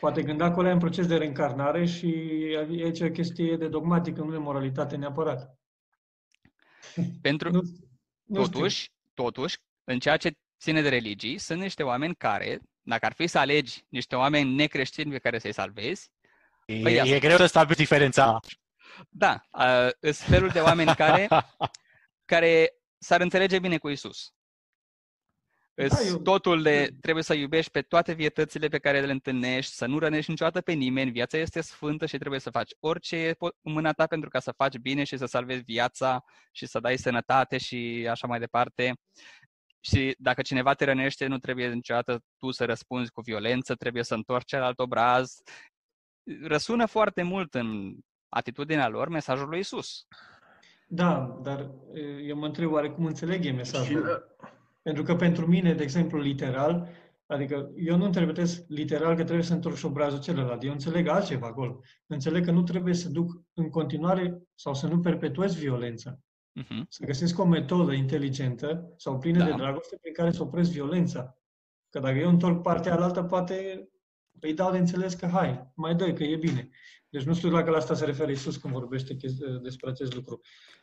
Poate gândacul ăla e în proces de reîncarnare și aici e o chestie de dogmatică, nu de moralitate neapărat. Pentru, Nu, nu știu. totuși, totuși, în ceea ce ține de religii, sunt niște oameni care, dacă ar fi să alegi niște oameni necreștini pe care să-i salvezi, E, Păi asta. e greu să stabilești diferența. da, uh, sunt felul de oameni care, [LAUGHS] care s-ar înțelege bine cu Isus. Da, eu- Totul de trebuie să iubești pe toate vietățile pe care le întâlnești, să nu rănești niciodată pe nimeni, viața este sfântă și trebuie să faci orice e po- în mâna ta pentru ca să faci bine și să salvezi viața și să dai sănătate și așa mai departe. Și dacă cineva te rănește, nu trebuie niciodată tu să răspunzi cu violență, trebuie să întorci celălalt obraz. Răsună foarte mult în atitudinea lor mesajul lui Isus. Da, dar e, eu mă întreb oare cum înțeleg ei Și, mesajul. Pentru că pentru mine, de exemplu, literal, adică eu nu interpretez literal că trebuie să întorc și obrazul celălalt. Eu înțeleg altceva acolo. Înțeleg că nu trebuie să duc în continuare sau să nu perpetuez violența. Uh-huh. Să găsesc o metodă inteligentă sau plină Da. de dragoste prin care să opresc violența. Că dacă eu întorc partea alaltă, poate îi dau de înțeles că hai, mai dă că e bine. Deci nu știu dacă la asta se referă Iisus când vorbește ches- despre acest lucru.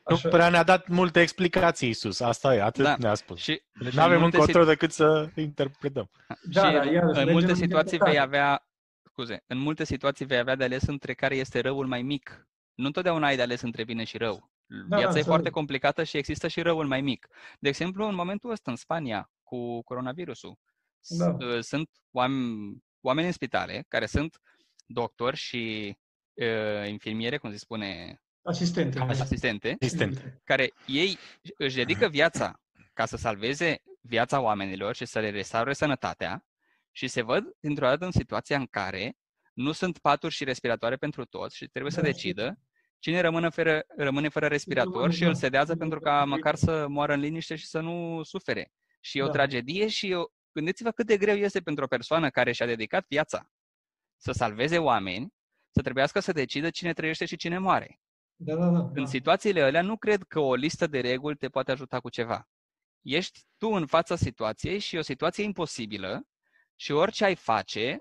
Nu prea ne-a dat multe explicații, Isus. Asta e, atât Da. ne-a spus. Și Deci în nu avem multe încotro decât să interpretăm. Da, și da, iarăși, în mergem multe în situații vei interpretare. avea, scuze, în multe situații vei avea de ales între care este răul mai mic. Nu întotdeauna ai de ales între bine și rău. Da, Viața e înțeleg. foarte complicată și există și răul mai mic. De exemplu, în momentul ăsta în Spania cu coronavirusul, s- Da. uh, sunt oameni, oameni în spitale care sunt doctori și uh, infirmiere, cum se spune, Asistente. asistente, Asistente. care ei își dedică viața ca să salveze viața oamenilor și să le restaure sănătatea și se văd dintr-o dată în situația în care nu sunt paturi și respiratoare pentru toți și trebuie să Da, decidă cine rămâne fără, rămâne fără respirator Rămâne, și îl da. sedează pentru ca măcar să moară în liniște și să nu sufere. Și e o Da. tragedie și eu, gândiți-vă cât de greu este pentru o persoană care și-a dedicat viața să salveze oameni, să trebuiască să decidă cine trăiește și cine moare. Da, da, da. În da. situațiile alea nu cred că o listă de reguli te poate ajuta cu ceva. Ești tu în fața situației și e o situație imposibilă și orice ai face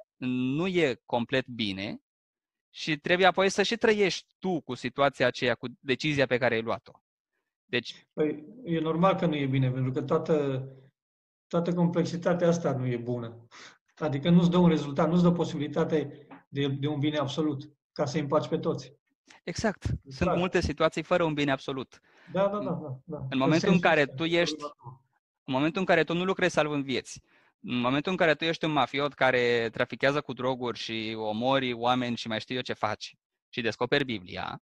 nu e complet bine și trebuie apoi să și trăiești tu cu situația aceea, cu decizia pe care ai luat-o. Deci, Păi, e normal că nu e bine, pentru că toată, toată complexitatea asta nu e bună. Adică nu-ți dă un rezultat, nu-ți dă posibilitate de, de un bine absolut, ca să împaci pe toți. exact, sunt Exact. multe situații fără un bine absolut. Da, da, da. da, da. În momentul în sensul care ăsta, tu ești În momentul în care tu nu lucrezi salvând vieți, în momentul în care tu ești un mafiot care trafichează cu droguri și omori oameni și mai știu eu ce faci și descoperi Biblia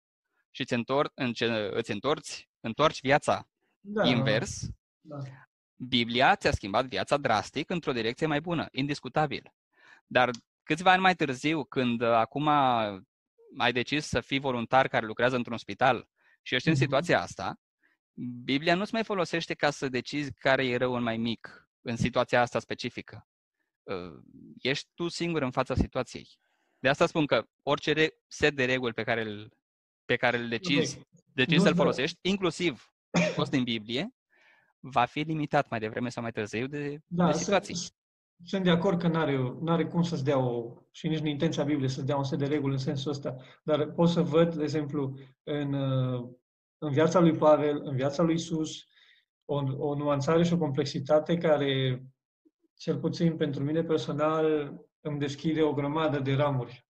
și îți, întor- înce- îți întorci, întorci viața da, invers, Da. Biblia ți-a schimbat viața drastic într-o direcție mai bună, indiscutabil. Dar câțiva ani mai târziu, când uh, acum ai decis să fii voluntar care lucrează într-un spital și ești în Mhm. situația asta, Biblia nu-ți mai folosește ca să decizi care e răul mai mic în situația asta specifică. Uh, Ești tu singur în fața situației. De asta spun că orice re- set de reguli pe care îl, pe care îl decizi, decizi nu-ți să-l dă- folosești, inclusiv scos din Biblie, va fi limitat mai devreme sau mai târziu de, Da, de sunt- situații. Sunt de acord că n-are, n-are cum să-ți dea o, și nici nu intenția Bibliei să-ți dea un set de reguli în sensul ăsta, dar pot să văd, de exemplu, în, uh, în viața lui Pavel, în viața lui Isus, o, o nuanțare și o complexitate care, cel puțin pentru mine personal, îmi deschide o grămadă de ramuri.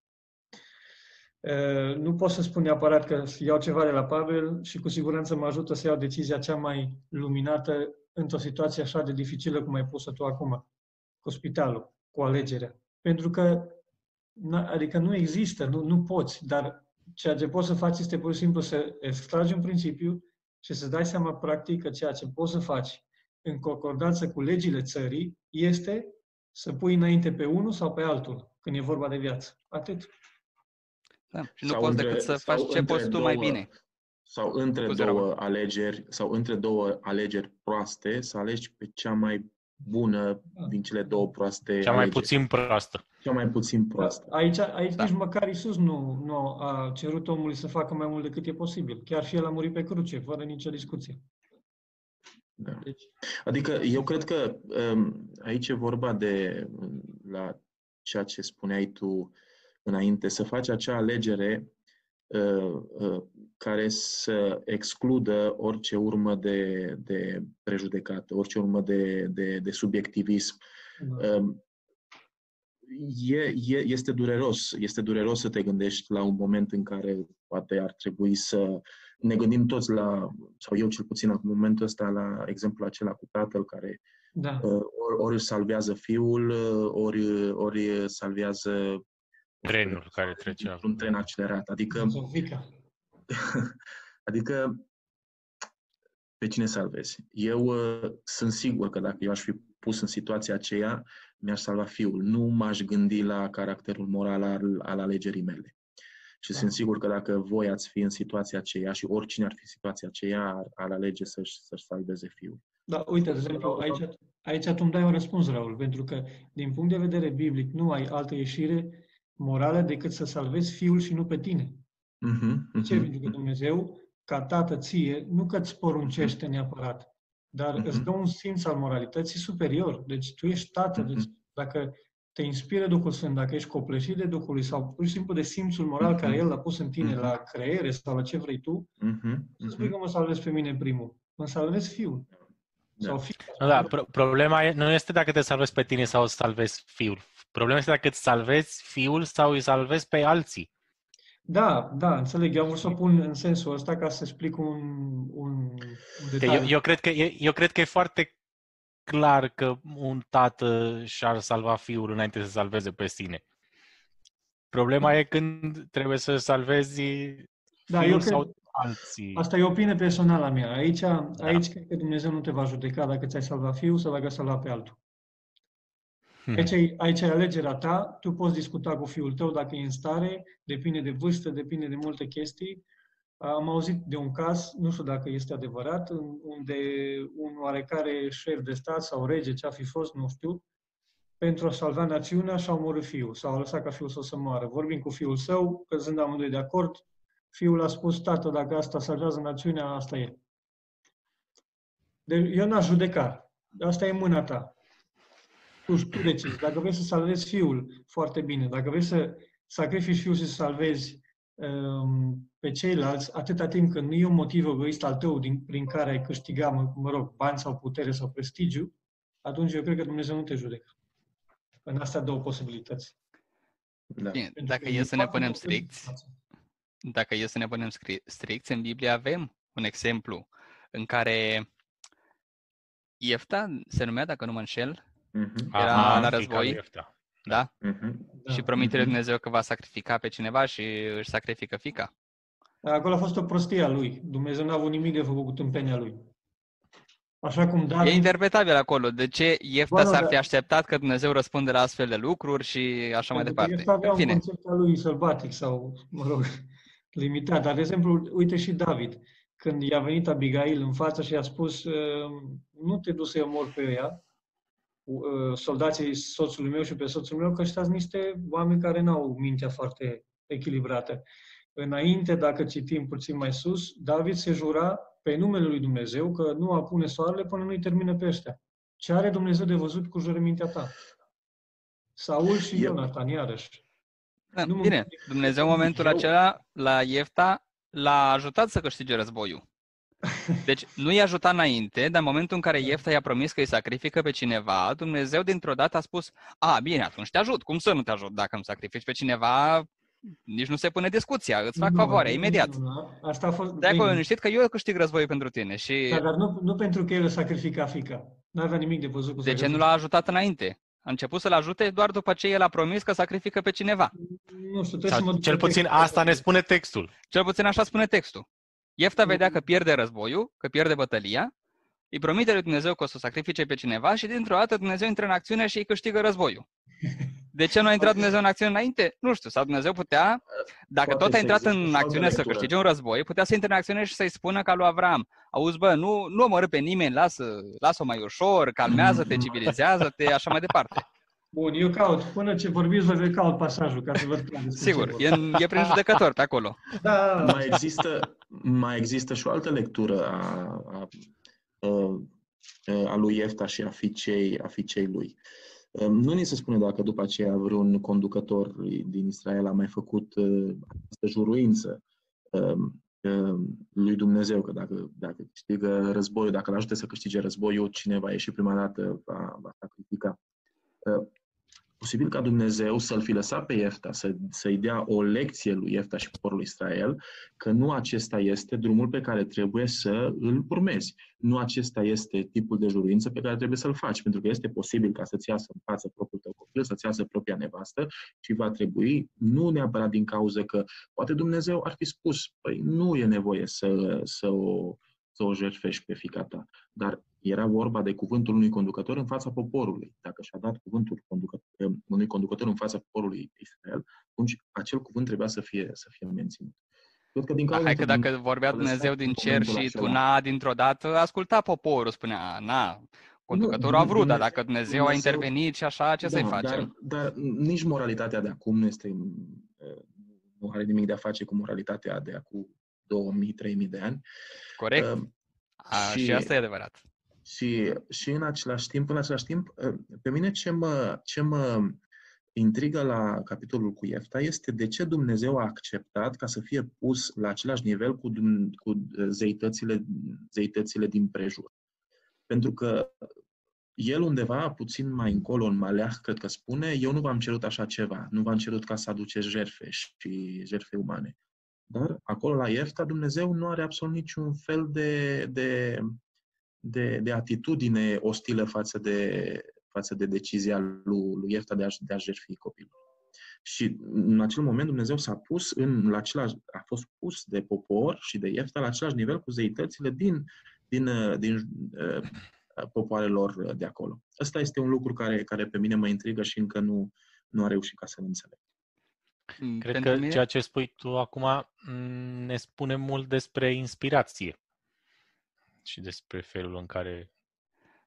Uh, Nu pot să spun neapărat că iau ceva de la Pavel și cu siguranță mă ajută să iau decizia cea mai luminată într-o situație așa de dificilă cum ai pus-o tu acum cu spitalul, cu alegerea. Pentru că, na- adică nu există, nu, nu poți, dar ceea ce poți să faci este pur și simplu să extragi un principiu și să dai seama practic că ceea ce poți să faci în concordanță cu legile țării este să pui înainte pe unul sau pe altul când e vorba de viață. Atât. Da. Și nu Sau poți între- decât să sau faci ce între poți tu mai două- bine. Sau între Scuze, două Robert. alegeri, sau între două alegeri proaste, să alegi pe cea mai bună Da. din cele două proaste Cea mai alegeri. puțin proastă. Cea mai puțin proastă. Aici, aici Da. nici măcar Isus nu, nu a cerut omului să facă mai mult decât e posibil. Chiar și el a murit pe cruce, fără nicio discuție. Da. Deci... Adică eu cred că um, aici e vorba de, la ceea ce spuneai tu înainte, să faci acea alegere uh, uh, care să excludă orice urmă de, de prejudecată, orice urmă de, de, de subiectivism. Da. Um, e, e, este dureros. Este dureros să te gândești la un moment în care poate ar trebui să ne gândim toți la, sau eu cel puțin în momentul ăsta, la exemplul acela cu tatăl care da. Uh, ori, ori salvează fiul, ori, ori salvează trenul care trece. Un tren accelerat. Adică, [LAUGHS] adică pe cine salvezi? Eu uh, sunt sigur că dacă eu aș fi pus în situația aceea, mi-aș salva fiul. Nu m-aș gândi la caracterul moral al, al alegerii mele. Și da. sunt sigur că dacă voi ați fi în situația aceea și oricine ar fi în situația aceea, ar, ar alege să-și, să-și salveze fiul. Da, uite, de exemplu, aici, aici tu îmi dai un răspuns, Raul, pentru că din punct de vedere biblic nu ai altă ieșire morală decât să salvezi fiul și nu pe tine. Uh-huh, uh-huh, Ce? Pentru că Dumnezeu, ca tată ție, nu că îți poruncește neapărat, dar uh-huh. îți dă un simț al moralității superior. Deci tu ești tată, uh-huh. deci dacă te inspiră Duhul Sfânt, dacă ești copleșit de Duhului sau pur și simplu de simțul moral uh-huh. care El l-a pus în tine, uh-huh. la creiere sau la ce vrei tu, uh-huh. să spui că mă salvezi pe mine primul. Mă salvezi fiul. Da. Sau fiul. Da, pro- problema e, nu este dacă te salvezi pe tine sau salvezi fiul. Problema este dacă îți salvezi fiul sau îi salvezi pe alții. Da, da, înțeleg. Eu am vrut să o pun în sensul ăsta ca să explic un, un, un detaliu. Eu, eu, cred că, eu, eu cred că e foarte clar că un tată și-ar salva fiul înainte să salveze pe sine. Problema e când trebuie să salvezi da, fiul eu cred, sau alții. Asta e opinie personală a mea. Aici, da. aici cred că Dumnezeu nu te va judeca dacă ți-ai salvat fiul sau dacă ai salvat pe altul. Hmm. Aici, e, aici e alegerea ta, tu poți discuta cu fiul tău dacă e în stare, depinde de vârstă, depinde de multe chestii. Am auzit de un caz, nu știu dacă este adevărat, unde un oarecare șef de stat sau rege, ce a fi fost, nu știu, pentru a salva națiunea și-a omorât fiul sau a lăsat ca fiul să se moară. Vorbim cu fiul său, căzând amândoi de acord, fiul a spus, tată, dacă asta salvează națiunea, asta e. Deci eu n-aș judeca. Asta e mâna ta. Tu, tu decizi. Dacă vrei să salvezi fiul, foarte bine. Dacă vrei să sacrifici fiul și să salvezi um, pe ceilalți, atâta timp când nu e un motiv egoist al tău din, prin care ai câștigat, mă, mă rog, bani sau putere sau prestigiu, atunci eu cred că Dumnezeu nu te judecă. În astea două posibilități. Da. Bine, dacă e să ne punem stricți, dacă e să ne punem stricți, în Biblie avem un exemplu în care Iefta se numea, dacă nu mă înșel, uh-huh. era Aha, la război. Da? Uh-huh. Și promite uh-huh. Dumnezeu că va sacrifica pe cineva și își sacrifică fica. Acolo a fost o prostie a lui. Dumnezeu n-a avut nimic de făcut cu tâmpenia lui. Așa cum David... E interpretabil acolo. De ce Iefta s-ar fi așteptat că Dumnezeu răspunde la astfel de lucruri și așa mai departe? Iefta avea un concept al lui sălbatic sau, mă rog, [LAUGHS] limitat. Dar, de exemplu, uite și David. Când i-a venit Abigail în față și i-a spus ehm, nu te duci să-i omor pe ea, Uh, soldații soțului meu și pe soțul meu, că ăștia niște oameni care nu au mintea foarte echilibrată. Înainte, dacă citim puțin mai sus, David se jura pe numele lui Dumnezeu că nu apune soarele până nu-i termină pe ăștia. Ce are Dumnezeu de văzut cu jurămintea ta? Saul și Ionatan, iarăși. Da, nu bine, Dumnezeu în momentul eu... acela, la Iefta, l-a ajutat să câștige războiul. Deci nu i-a ajutat înainte, dar în momentul în care da. Iefta i-a promis că îi sacrifică pe cineva, Dumnezeu dintr-o dată a spus, a, bine, atunci te ajut. Cum să nu te ajut dacă îmi sacrifici pe cineva? Nici nu se pune discuția, îți fac nu, favoare, imediat. Nu, asta a fost... De acolo liniștit că eu câștig războiul pentru tine. Și... Da, dar nu, nu pentru că el sacrifica fica. Nu avea nimic de văzut cu De ce nu l-a ajutat înainte? A început să-l ajute doar după ce el a promis că sacrifică pe cineva. Nu știu, trebuie să mă cel puțin asta ne spune textul. Cel puțin așa spune textul. Iefta vedea că pierde războiul, că pierde bătălia, îi promite lui Dumnezeu că o să sacrifice pe cineva și dintr-o dată Dumnezeu intră în acțiune și îi câștigă războiul. De ce nu a intrat Dumnezeu în acțiune înainte? Nu știu, sau Dumnezeu putea, dacă Poate tot a intrat în acțiune să câștige un război, putea să intre în acțiune și să-i spună ca lui Avram, auzi bă, nu, nu omorâ pe nimeni, lasă, lasă-o mai ușor, calmează-te, civilizează-te, așa mai departe. Bun, eu caut. Până ce vorbiți, vă caut pasajul ca să văd Sigur, e, e prin judecător pe acolo. Da. Mai există, mai există și o altă lectură a, a, a uh, a lui Iefta și a fiicei, a fiicei lui. Um, nu ni se spune dacă după aceea vreun conducător din Israel a mai făcut uh, această juruință um, um, lui Dumnezeu, că dacă, dacă câștigă războiul, dacă îl ajută să câștige războiul, cine va ieși prima dată va, va sacrifica. Uh, posibil ca Dumnezeu să-l fi lăsat pe Iefta, să, să-i dea o lecție lui Iefta și poporului Israel, că nu acesta este drumul pe care trebuie să îl urmezi. Nu acesta este tipul de juruință pe care trebuie să-l faci, pentru că este posibil ca să-ți iasă în față propriul tău copil, să-ți iasă propria nevastă și va trebui, nu neapărat din cauza că poate Dumnezeu ar fi spus, păi nu e nevoie să, să o să o jertfești pe fica ta. Dar era vorba de cuvântul unui conducător în fața poporului. Dacă și-a dat cuvântul conducător, unui conducător în fața poporului Israel, atunci acel cuvânt trebuia să fie, să fie menținut. Cred că din da, hai că dacă vorbea Dumnezeu din cer și tu n-a dintr-o dată, asculta poporul, spunea, na, conducătorul nu, a vrut, dar dacă Dumnezeu, Dumnezeu a intervenit și așa, ce da, să-i facem? Dar, dar nici moralitatea de acum nu este nu are nimic de a face cu moralitatea de acum 2000-3000 de ani. Corect. Uh, a, și, și asta e adevărat. Și, și în același timp, în același timp, uh, pe mine ce mă, ce mă intrigă la capitolul cu Iefta este de ce Dumnezeu a acceptat ca să fie pus la același nivel cu, cu uh, zeitățile, zeitățile din prejur. Pentru că el undeva, puțin mai încolo, în Maleah, cred că spune, eu nu v-am cerut așa ceva, nu v-am cerut ca să aduceți jerfe și jerfe umane. Dar acolo la Iefta Dumnezeu nu are absolut niciun fel de, de, de, de atitudine ostilă față de, față de decizia lui, lui Iefta de a, de a jertfi copilul. Și în acel moment Dumnezeu s-a pus în la același, a fost pus de popor și de Iefta la același nivel cu zeitățile din, din, din uh, popoarelor de acolo. Ăsta este un lucru care, care pe mine mă intrigă și încă nu, nu a reușit ca să-l înțeleg. Mm, Cred Pentru că mine... ceea ce spui tu acum mm, ne spune mult despre inspirație și despre felul în care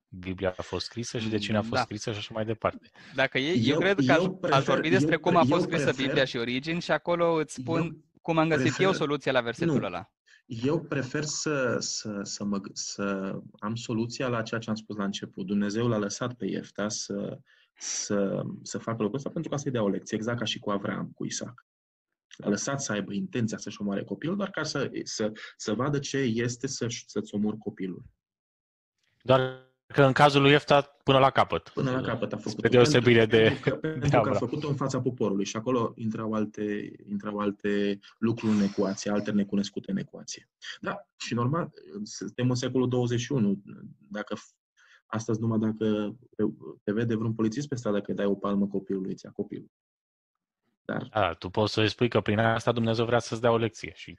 Biblia a fost scrisă și de cine a fost da. scrisă și așa mai departe. Dacă e, eu, eu cred că eu prefer, aș vorbi despre eu, cum a fost scrisă prefer, Biblia și origini și acolo îți spun eu cum am găsit prefer, eu soluția la versetul nu, ăla. Eu prefer să, să, să, mă, să am soluția la ceea ce am spus la început. Dumnezeu l-a lăsat pe Iefta să, să, să facă lucrul ăsta pentru ca să-i dea o lecție, exact ca și cu Avram, cu Isaac. A lăsat să aibă intenția să-și omoare copilul, doar ca să, să, să vadă ce este să, să-ți omori copilul. Doar că în cazul lui Efta până la capăt. Până la capăt a făcut. Spre deosebire de... Pentru că, [LAUGHS] pentru că a făcut-o în fața poporului și acolo intrau alte, intrau alte lucruri în ecuație, alte necunoscute în ecuație. Da, și normal, suntem în secolul 21. Dacă Astăzi numai dacă te vede vreun polițist pe stradă că dai o palmă copilului, îți ia copilul. Dar... A, tu poți să-i spui că prin asta Dumnezeu vrea să-ți dea o lecție și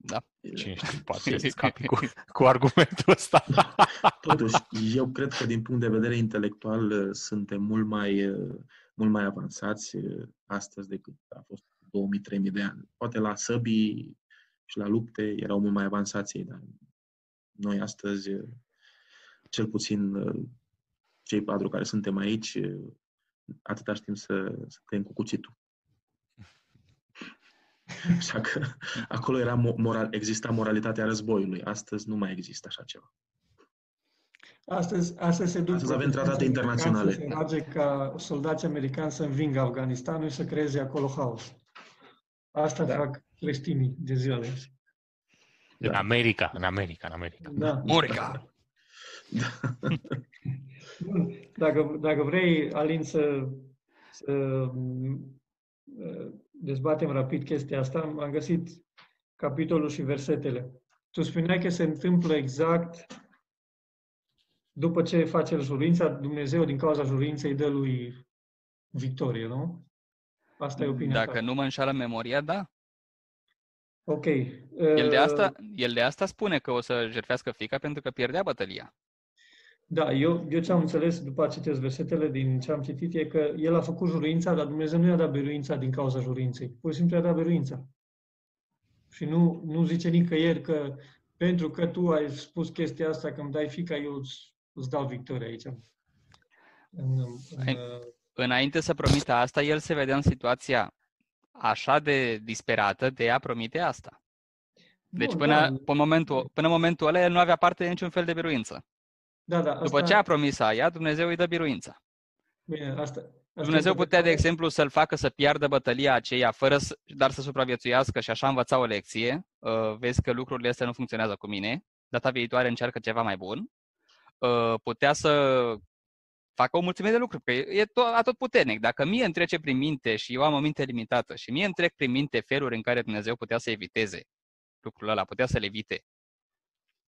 da. Cine știe, poate [LAUGHS] scapi cu, cu argumentul ăsta. [LAUGHS] Totuși, eu cred că din punct de vedere intelectual uh, suntem mult mai, uh, mult mai avansați uh, astăzi decât a fost 2000-3000 de ani. Poate la săbii și la lupte erau mult mai avansați dar noi astăzi cel puțin uh, cei patru care suntem aici, uh, atâta știm să, să tăiem cu cuțitul. [LAUGHS] Așa că acolo era moral, exista moralitatea războiului. Astăzi nu mai există așa ceva. Astăzi, astăzi se duc astăzi avem tratate internaționale. Se merge ca soldați americani să învingă Afganistanul și să creeze acolo haos. Asta da. fac creștinii de ziua de azi. În America, în America, în America. Da. America. [LAUGHS] Bun. Dacă, dacă vrei, Alin, să, să uh, dezbatem rapid chestia asta, am găsit capitolul și versetele. Tu spuneai că se întâmplă exact după ce face el jurința, Dumnezeu din cauza jurinței dă lui victorie, nu? Asta e opinia Dacă ta. nu mă înșală memoria, da. Ok. El de, asta, uh, el de asta spune că o să jertfească fica pentru că pierdea bătălia. Da, eu, eu ce am înțeles după a citesc versetele din ce am citit e că el a făcut juruința, dar Dumnezeu nu i-a dat biruința din cauza juruinței. Pur și simplu i-a dat biruința. Și nu, nu zice nicăieri că pentru că tu ai spus chestia asta, că îmi dai fica, eu îți, îți dau victoria aici. În, în, în, Înainte să promite asta, el se vedea în situația așa de disperată de a promite asta. Deci Bun, până, da. până, momentul, până momentul ăla el nu avea parte de niciun fel de biruință. Da, da, asta... După ce a promis aia, Dumnezeu îi dă biruința. Bine, asta... asta Dumnezeu este putea, de pe- exemplu, să-l facă să piardă bătălia aceea, fără să, dar să supraviețuiască și așa învăța o lecție. Uh, vezi că lucrurile astea nu funcționează cu mine. Data viitoare încearcă ceva mai bun. Uh, putea să facă o mulțime de lucruri, că e tot, atot puternic. Dacă mie îmi trece prin minte și eu am o minte limitată și mie îmi trec prin minte feluri în care Dumnezeu putea să eviteze lucrul ăla, putea să le evite.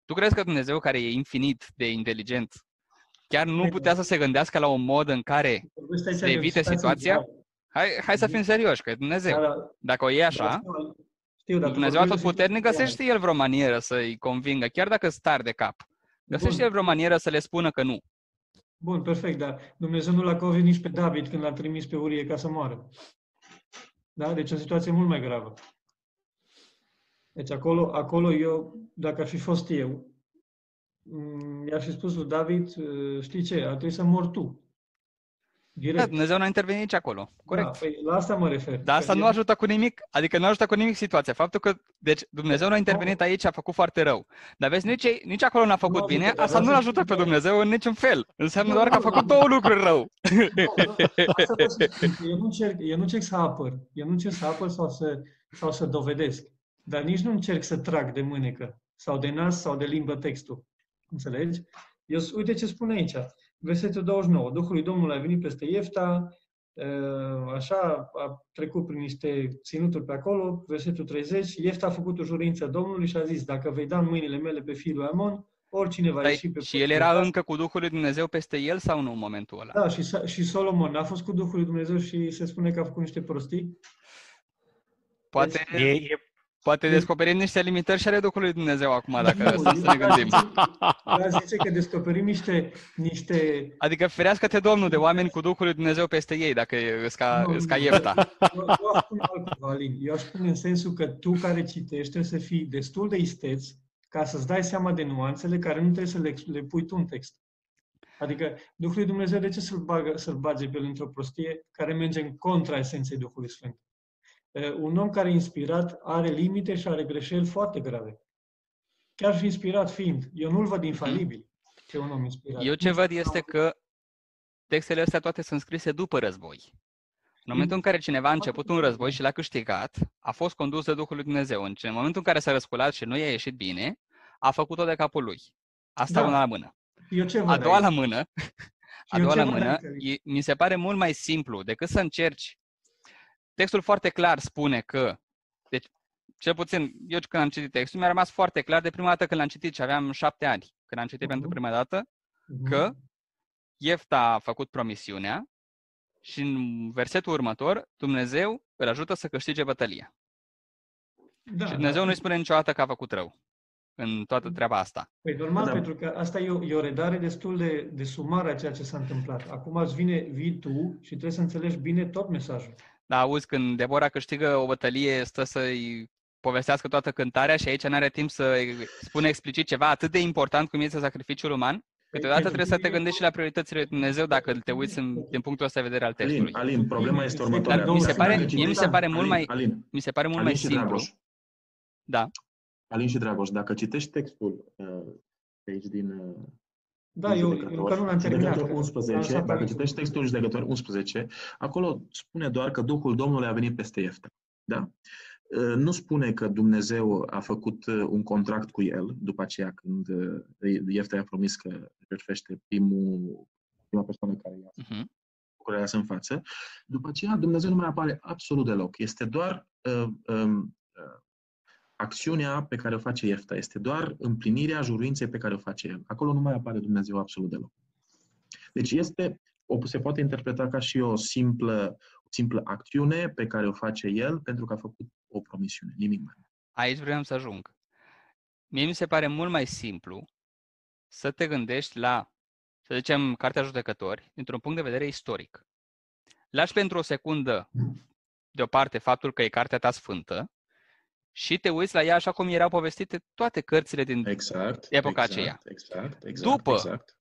Tu crezi că Dumnezeu, care e infinit de inteligent, chiar nu Bine. putea să se gândească la un mod în care Vorbesc aici să de o evite situație situația? gravă. Hai, hai să fim serioși, că e Dumnezeu. Da, da, Dacă o e așa, da, știu, dar tu Dumnezeu vorbești tot de puternic situație găsește el vreo manieră să-i convingă, chiar dacă star de cap. Găsește Bun. el vreo manieră să le spună că nu. Bun, perfect, dar Dumnezeu nu l-a convins nici pe David când l-a trimis pe Urie ca să moară. Da? Deci o situație mult mai gravă. Deci acolo, acolo eu, dacă ar fi fost eu, m, i-aș fi spus lui David, "Uh, știi ce, ar trebui să mor tu. Direct. Da, Dumnezeu nu a intervenit nici acolo. Corect. Da, păi, la asta mă refer. Dar asta Că nu el- ajută cu nimic, adică nu ajută cu nimic situația. Faptul că, deci Dumnezeu nu a intervenit aici, a făcut foarte rău. Dar vezi, nici, nici acolo n-a făcut Nu bine, ajută, dar asta nu-l vreau să ajută spun pe că- Dumnezeu în niciun fel. Înseamnă Nu, doar că a nu, făcut nu. două lucruri rău. Asta vreau să spun, că eu nu încerc, eu nu încerc să apăr, eu nu încerc să apăr sau să, sau să dovedesc, dar nici nu încerc să trag de mânecă sau de nas sau de limbă textul. Înțelegi? Eu, uite ce spune aici. Versetul 29. Duhul lui Domnului a venit peste Iefta, uh, așa, a trecut prin niște ținuturi pe acolo. Versetul 30. Iefta a făcut o jurință Domnului și a zis, dacă vei da în mâinile mele pe fiul lui Amon, oricine va Dar ieși pe și el porțile era tale- încă cu Duhul lui Dumnezeu peste el sau nu în momentul ăla? da, și, Sa- și Solomon a fost cu Duhul lui Dumnezeu și se spune că a făcut niște prostii. Poate, E, e, poate descoperim niște limitări și ale Duhului lui Dumnezeu acum, dacă Nu, stăm să ne eu- gândim. Ea zice că descoperim niște, niște Adică ferească-te, Domnul, de oameni cu Duhul lui Dumnezeu peste ei, dacă e îs ca, Nu, îs ca nu. Iefta. Eu, eu aș spune altceva, Alin. Eu aș spune în sensul că tu care citești trebuie să fii destul de isteț ca să-ți dai seama de nuanțele care nu trebuie să le, le pui tu în text. Adică Duhul lui Dumnezeu, de ce să-l, bagă, să-l bage pe el într-o prostie care merge în contra esenței Duhului Sfânt? Uh, Un om care e inspirat are limite și are greșeli foarte grave. Chiar și inspirat fiind. Eu nu-l văd infalibil pe un om inspirat. Eu ce văd este că textele astea toate sunt scrise după război. În momentul în care cineva a început un război și l-a câștigat, a fost condus de Duhul lui Dumnezeu. În ce- în momentul în care s-a răsculat și nu i-a ieșit bine, a făcut-o de capul lui. Asta Da. una la mână. Eu ce văd A doua aici? la mână, [LAUGHS] a eu doua ce la văd mână, aici? e, mi se pare mult mai simplu decât să încerci. Textul foarte clar spune că, deci, cel puțin, eu când am citit textul, mi-a rămas foarte clar de prima dată când l-am citit și aveam șapte ani, când am citit pentru Mhm. prima dată, că Iefta a făcut promisiunea și în versetul următor, Dumnezeu îl ajută să câștige bătălia. da, și Dumnezeu nu-i spune niciodată că a făcut rău în toată treaba asta. Păi normal, Da. pentru că asta e o, e o redare destul de, de sumară a ceea ce s-a întâmplat. Acum îți vine, vii tu și trebuie să înțelegi bine tot mesajul. Dar auzi, când Deborah câștigă o bătălie, stă să-i povestească toată cântarea și aici n-are timp să spune explicit ceva atât de important cum este sacrificiul uman, câteodată pentru trebuie să te tine- gândești și la prioritățile lui Dumnezeu dacă te uiți în, din punctul ăsta de vedere al textului. Alin, Alin, problema este Dar următoarea. mi se Dacă pare- citești- mie mi se pare mult Alin, mai- Alin, Mi se pare mult Alin mai și simplu. Dragoș. Da. Alin și Dragoș, dacă citești textul uh, pe aici din, uh, Da, din eu, judecător, eu încă nu l-am terminat. judecător că- 11, am lăsat dacă aici. citești textul judecător 11, acolo spune doar că Duhul Domnului a venit peste Iefta. Da? Uh, Nu spune că Dumnezeu a făcut uh, un contract cu el după aceea când uh, Iefta i-a promis că jertfește primul, prima persoană care i-a Mhm. lucrurile în față. După aceea, Dumnezeu nu mai apare absolut deloc. Este doar uh, um, uh, acțiunea pe care o face Iefta. Este doar împlinirea juruinței pe care o face el. Acolo nu mai apare Dumnezeu absolut deloc. Deci este, o, se poate interpreta ca și o simplă, o simplă acțiune pe care o face el pentru că a făcut o promisiune. Nimic mai mult. Aici vreau să ajung. Mie mi se pare mult mai simplu să te gândești la, să zicem, Cartea Judecători, dintr-un punct de vedere istoric. Lași pentru o secundă deoparte faptul că e cartea ta sfântă și te uiți la ea așa cum erau povestite toate cărțile din Exact. Epoca exact, aceea. Exact, exact. După exact.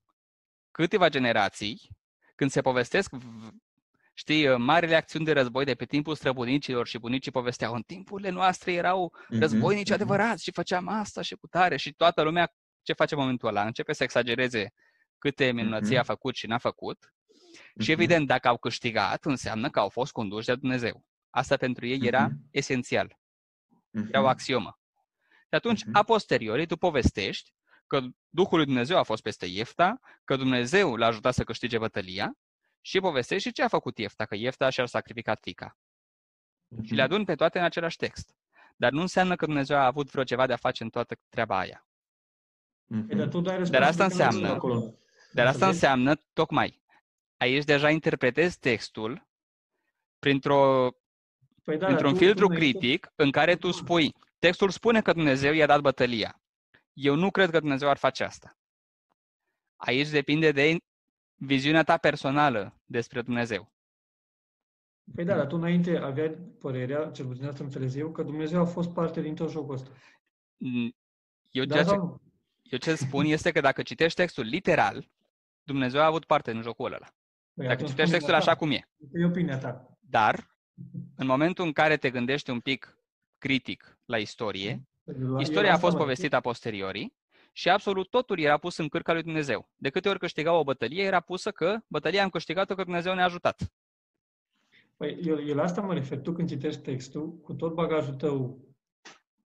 câteva generații, când se povestesc, v- știi, marile acțiuni de război de pe timpul străbunicilor și bunicii povesteau, în timpurile noastre erau Mhm, războinici mhm. adevărați și făceam asta și cu tare și toată lumea ce face în momentul ăla? Începe să exagereze câte minunății Mhm. a făcut și n-a făcut. Și Mhm. evident, dacă au câștigat, înseamnă că au fost conduși de Dumnezeu. Asta pentru ei era Mhm. esențial, Mhm. era o axiomă. Și atunci, Mhm. a posteriori, tu povestești că Duhul lui Dumnezeu a fost peste Iefta, că Dumnezeu l-a ajutat să câștige bătălia și povestești și ce a făcut Iefta, că Iefta și-a sacrificat fica. Și le adun pe toate în același text. Dar nu înseamnă că Dumnezeu a avut vreo ceva de a face în toată treaba aia. Mhm. Păi, dar tu dai Dar asta responsabilitatea înseamnă- acolo. Dar asta Înțelegi? înseamnă, tocmai, aici deja interpretezi textul printr-o, Păi da, printr-un dar tu- filtru tu înainte- critic în care tu spui, textul spune că Dumnezeu i-a dat bătălia. Eu nu cred că Dumnezeu ar face asta. Aici depinde de viziunea ta personală despre Dumnezeu. Păi da, dar tu înainte aveai părerea, cel puțin asta înțeles eu, că Dumnezeu a fost parte din tot jocul ăsta. Mm, Eu Da ceea ce, sau nu? eu ce spun este că dacă citești textul literal, Dumnezeu a avut parte în jocul ăla. Păi Dacă atunci citești spune-mi textul așa cum e. E opinia ta. Dar, în momentul în care te gândești un pic critic la istorie, Păi, eu istoria a asta fost mă povestită a posteriori și absolut totul era pus în cârca lui Dumnezeu. De câte ori câștigau o bătălie, era pusă că bătălia am câștigat-o că Dumnezeu ne-a ajutat. Păi eu, eu la asta mă refer. Tu când citești textul, cu tot bagajul tău,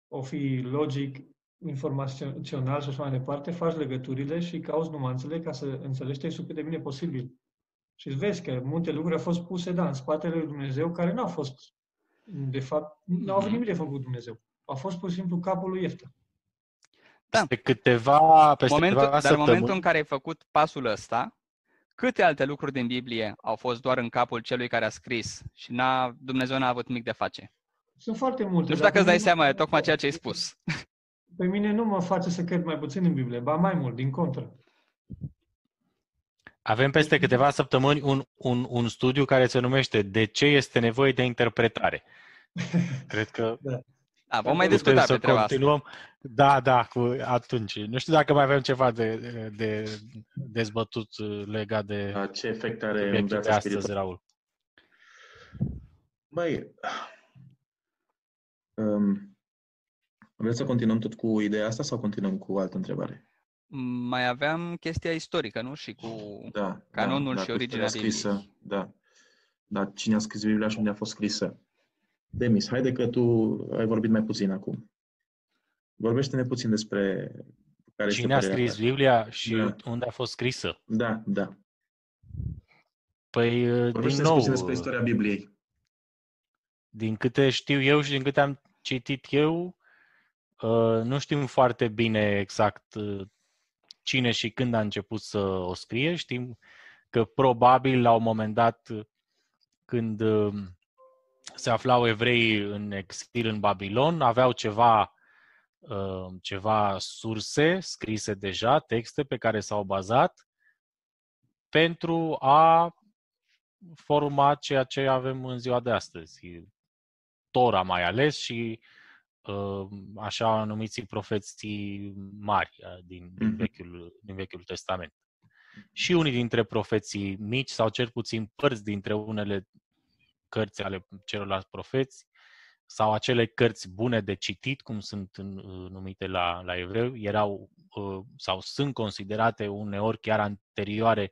o fi logic, informațional și așa mai departe, faci legăturile și cauți nuanțele ca să înțelegi textul cât de bine posibil. Și îți vezi că multe lucruri au fost puse, da, în spatele lui Dumnezeu, care nu au fost, de fapt, nu au avut Mhm. nimic de făcut Dumnezeu. A fost pur și simplu capul lui Iefta. Pe câteva, peste Momentul, câteva dar în momentul în săptămâni, care ai făcut pasul ăsta, câte alte lucruri din Biblie au fost doar în capul celui care a scris și n-a, Dumnezeu n-a avut nimic de face? Sunt foarte multe. Nu știu dar dacă îți pe dai mine- seama de tocmai ceea ce ai spus. [LAUGHS] Pe mine nu mă face să cred mai puțin în Biblie, ba mai mult, din contră. Avem peste câteva săptămâni un, un, un studiu care se numește De ce este nevoie de interpretare? Cred că Da, vom mai Putem discuta să pe treaba asta. continuăm. Da, da, cu atunci. Nu știu dacă mai avem ceva de, de dezbătut legat de Da, Ce efect are în subiectul de viața astăzi, spirituală? Raul. Băi, um, vreți să continuăm tot cu ideea asta sau continuăm cu altă întrebare? Mai aveam chestia istorică, nu? Și cu... Da. Canonul da, și cu originea istoria scrisă, Da. Da, cine a scris Biblia și unde a fost scrisă. Demis, haide că tu ai vorbit mai puțin acum. Vorbește-ne puțin despre care este Cine a părerea scris ta. Biblia și Da. unde a fost scrisă? Da, da. Păi, din Vorbește nou, puțin despre istoria Bibliei. din câte știu eu și din câte am citit eu, uh, nu știm foarte bine exact uh, cine și când a început să o scrie. Știm că probabil la un moment dat, uh, când uh, se aflau evrei în exil în Babilon, aveau ceva, uh, ceva surse scrise deja, texte pe care s-au bazat pentru a forma ceea ce avem în ziua de astăzi. Tora mai ales și uh, așa numiții profeții mari uh, din, din, Mhm. vechiul, din Vechiul Testament. Și unii dintre profeții mici sau cel puțin părți dintre unele cărți ale celorlalți profeți sau acele cărți bune de citit, cum sunt în- uh, numite la, la evreu, erau uh, sau sunt considerate uneori chiar anterioare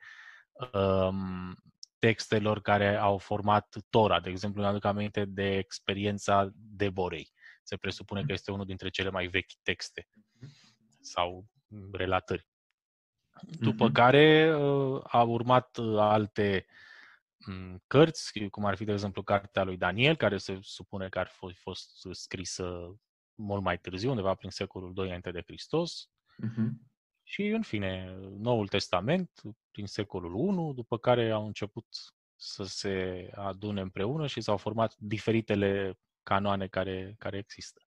um, textelor care au format Tora. De exemplu, îmi aduc aminte de experiența Deborei. Se presupune că este unul dintre cele mai vechi texte sau relatări. După Mhm. care uh, au urmat uh, alte m, cărți, cum ar fi, de exemplu, cartea lui Daniel, care se supune că ar fi fost scrisă mult mai târziu, undeva prin secolul II înainte de Hristos, Mhm. și, în fine, Noul Testament, prin secolul I, după care au început să se adune împreună și s-au format diferitele canoane care, care există.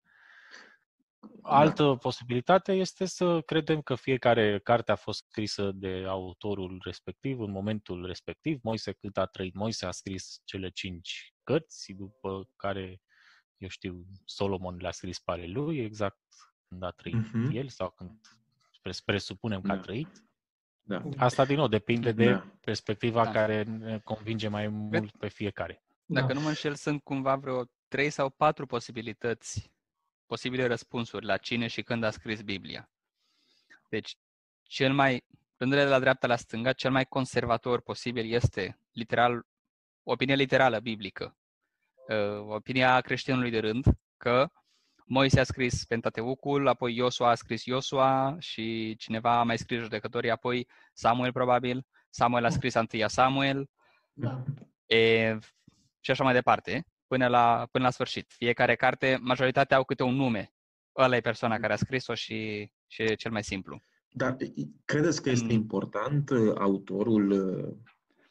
Altă posibilitate este să credem că fiecare carte a fost scrisă de autorul respectiv în momentul respectiv. Moise, cât a trăit Moise, a scris cele cinci cărți, după care, eu știu, Solomon le-a scris pe ale lui, exact când a trăit Mhm. el sau când pres- presupunem că a Da. trăit. Da. Asta, din nou, depinde de Da. perspectiva Da. care ne convinge mai mult pe fiecare. Da. Dacă nu mă înșel, sunt cumva vreo trei sau patru posibilități, posibile răspunsuri la cine și când a scris Biblia. Deci, cel mai luându-le de la dreapta la stânga, cel mai conservator posibil este literal, opinia literală biblică, uh, opinia creștinului de rând, că Moise a scris Pentateucul, apoi Iosua a scris Iosua și cineva a mai scris judecătorii, apoi Samuel probabil, Samuel a scris întâia Samuel. Da. e, și așa mai departe, până la, până la sfârșit. Fiecare carte, majoritatea au câte un nume. Ăla e persoana care a scris-o și, și e cel mai simplu. Dar credeți că este Mm. important uh, autorul, uh,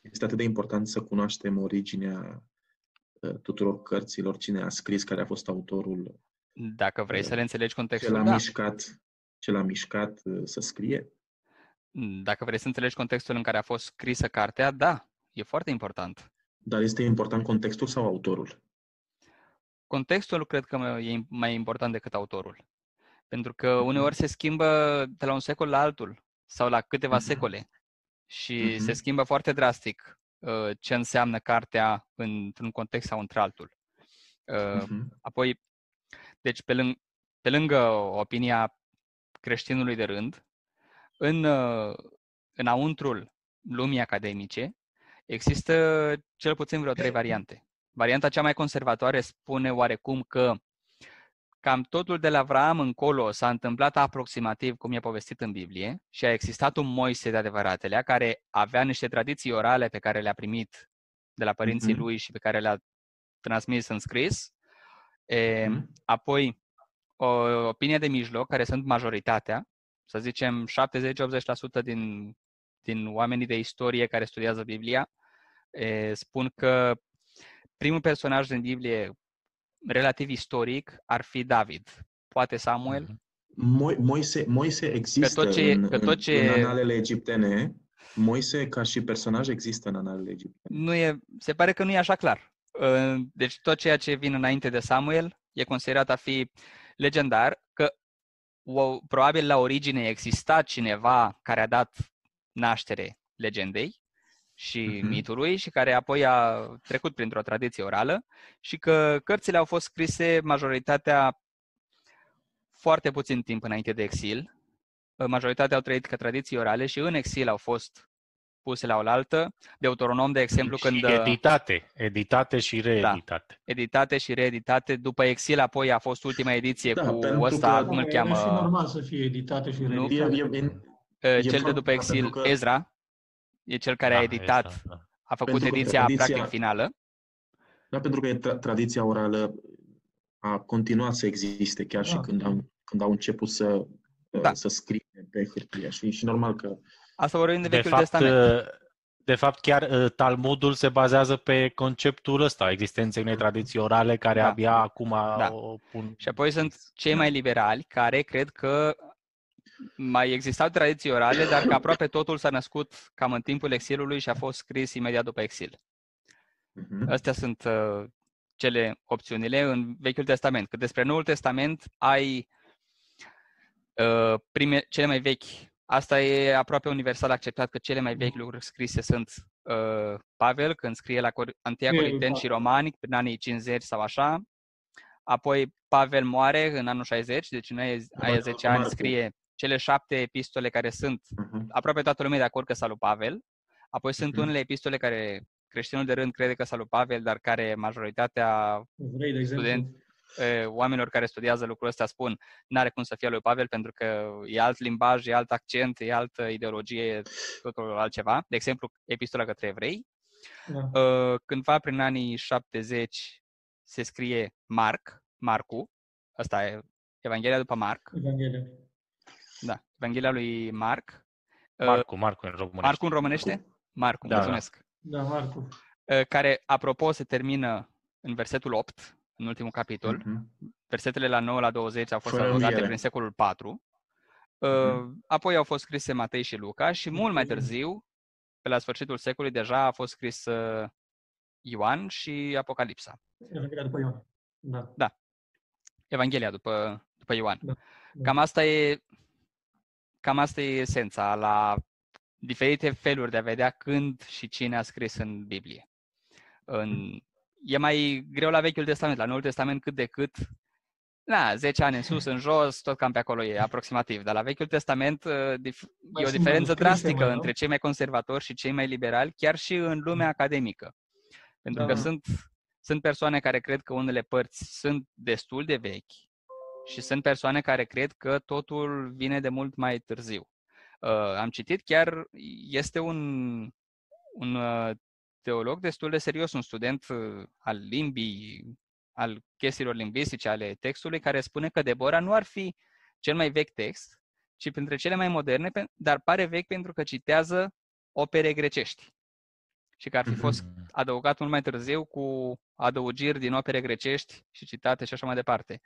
este atât de important să cunoaștem originea uh, tuturor cărților, cine a scris, care a fost autorul, Dacă vrei să le înțelegi ce l-a contextul, da. mișcat, ce l-a mișcat uh, să scrie? Dacă vrei să înțelegi contextul în care a fost scrisă cartea, da, e foarte important. Dar este important contextul sau autorul? Contextul cred că e mai important decât autorul. Pentru că Mhm. uneori se schimbă de la un secol la altul sau la câteva Mhm. secole și se Mhm. schimbă foarte drastic uh, ce înseamnă cartea într-un context sau într-altul. Uh, Mhm. Apoi, deci pe, lâng- pe lângă opinia creștinului de rând, în, uh, înăuntrul lumii academice există cel puțin vreo trei [CLEARS THROAT] variante. Varianta cea mai conservatoare spune oarecum că cam totul de la Avraam încolo s-a întâmplat aproximativ cum e povestit în Biblie și a existat un Moise de adevăratele care avea niște tradiții orale pe care le-a primit de la părinții Mhm. lui și pe care le-a transmis în scris. E, Mhm. Apoi, o opinie de mijloc, care sunt majoritatea, să zicem 70-80% din, din oamenii de istorie care studiază Biblia, e, spun că primul personaj din Biblie relativ istoric ar fi David, poate Samuel, Mhm. Mo- Moise, Moise există tot ce- în, că în, tot ce- în analele egiptene. Moise, ca și personaj, există în analele egiptene. nu e, se pare că nu e așa clar. Uh, Deci tot ceea ce vine înainte de Samuel e considerat a fi legendar, că o, probabil la origine exista cineva care a dat naștere legendei și Mhm. mitului și care apoi a trecut printr-o tradiție orală și că cărțile au fost scrise majoritatea foarte puțin timp înainte de exil. Majoritatea au trăit ca tradiții orale și în exil au fost puse la oaltă. Deuteronom, de exemplu, și când uh, editate, editate și reeditate. editate și reeditate, după exil apoi a fost ultima ediție Da, cu pentru ăsta, că- cum îl E cheamă, și normal să fie editate și Nu? reeditate. E, e, e, uh, cel de foarte- după exil, pentru că- Ezra, e cel care a Da, editat, exact, da. a făcut Pentru că ediția tradiția- practic finală. da, pentru că e tra- tradiția orală a continuat să existe chiar și Da. când au, când au început să, Da. să scrie pe hârtie. Și, și normal că Asta vorbim de De Vechiul fapt, Testament. uh, de fapt, chiar uh, Talmudul se bazează pe conceptul ăsta, existenței unei tradiții orale care Da. abia acum Da. o pun... Și apoi sunt cei mai liberali care cred că mai existau tradiții orale, dar că aproape totul s-a născut cam în timpul exilului și a fost scris imediat după exil. Mhm. Astea sunt uh, cele opțiunile în Vechiul Testament. Cât despre Noul Testament, ai uh, prime, cele mai vechi. Asta e aproape universal acceptat că cele mai vechi lucruri scrise sunt uh, Pavel, când scrie la Cor- Antia E, Corinteni și Romani, prin anii 50 sau așa. Apoi Pavel moare în anul 60, deci în aia, aia 10 ani Marcu. scrie cele șapte epistole care sunt Mhm. aproape toată lumea e de acord că sunt lui Pavel. Apoi sunt Mhm. unele epistole care creștinul de rând crede că sunt lui Pavel, dar care majoritatea Vrei, de exemplu. Student. e, oamenilor care studiază lucrul ăsta spun n-are cum să fie lui Pavel pentru că e alt limbaj, e alt accent, e altă ideologie, e totul altceva. De exemplu, epistola către evrei. Da. Uh, Cândva prin anii 70 se scrie Marc, Marcu, ăsta e Evanghelia după Marc, Evanghelia. Da, Evanghelia lui Marc. Uh, Marcu, Marcu în românește. Marcu în românește? Marcu, Da, da. mulțumesc. Da, Marcu. Uh, Care, apropo, se termină în versetul 8, în ultimul capitol. Mhm. Versetele la 9 la 20 au fost Fără anotate înviere. prin secolul 4. Uh, Mhm. Apoi au fost scrise Matei și Luca și mult mai târziu, pe la sfârșitul secolului, deja a fost scris uh, Ioan și Apocalipsa. Evanghelia după Ioan. Da. Evanghelia după, după Ioan. Da. Cam asta e cam asta e esența la diferite feluri de a vedea când și cine a scris în Biblie. În, e mai greu la Vechiul Testament, la Noul Testament cât de cât Da, 10 ani în sus, în jos, tot cam pe acolo e aproximativ. Dar la Vechiul Testament uh, e o diferență drastică mai, între cei mai conservatori și cei mai liberali, chiar și în lumea mm. academică. Pentru da. că sunt, sunt persoane care cred că unele părți sunt destul de vechi și sunt persoane care cred că totul vine de mult mai târziu. Uh, am citit chiar, este un, un uh, teolog destul de serios, un student uh, al limbii, al chestiilor lingvistice, ale textului, care spune că Debora nu ar fi cel mai vechi text, ci printre cele mai moderne, dar pare vechi pentru că citează opere grecești. Și că ar fi fost mm-hmm. adăugat mult mai târziu cu adăugiri din opere grecești și citate și așa mai departe.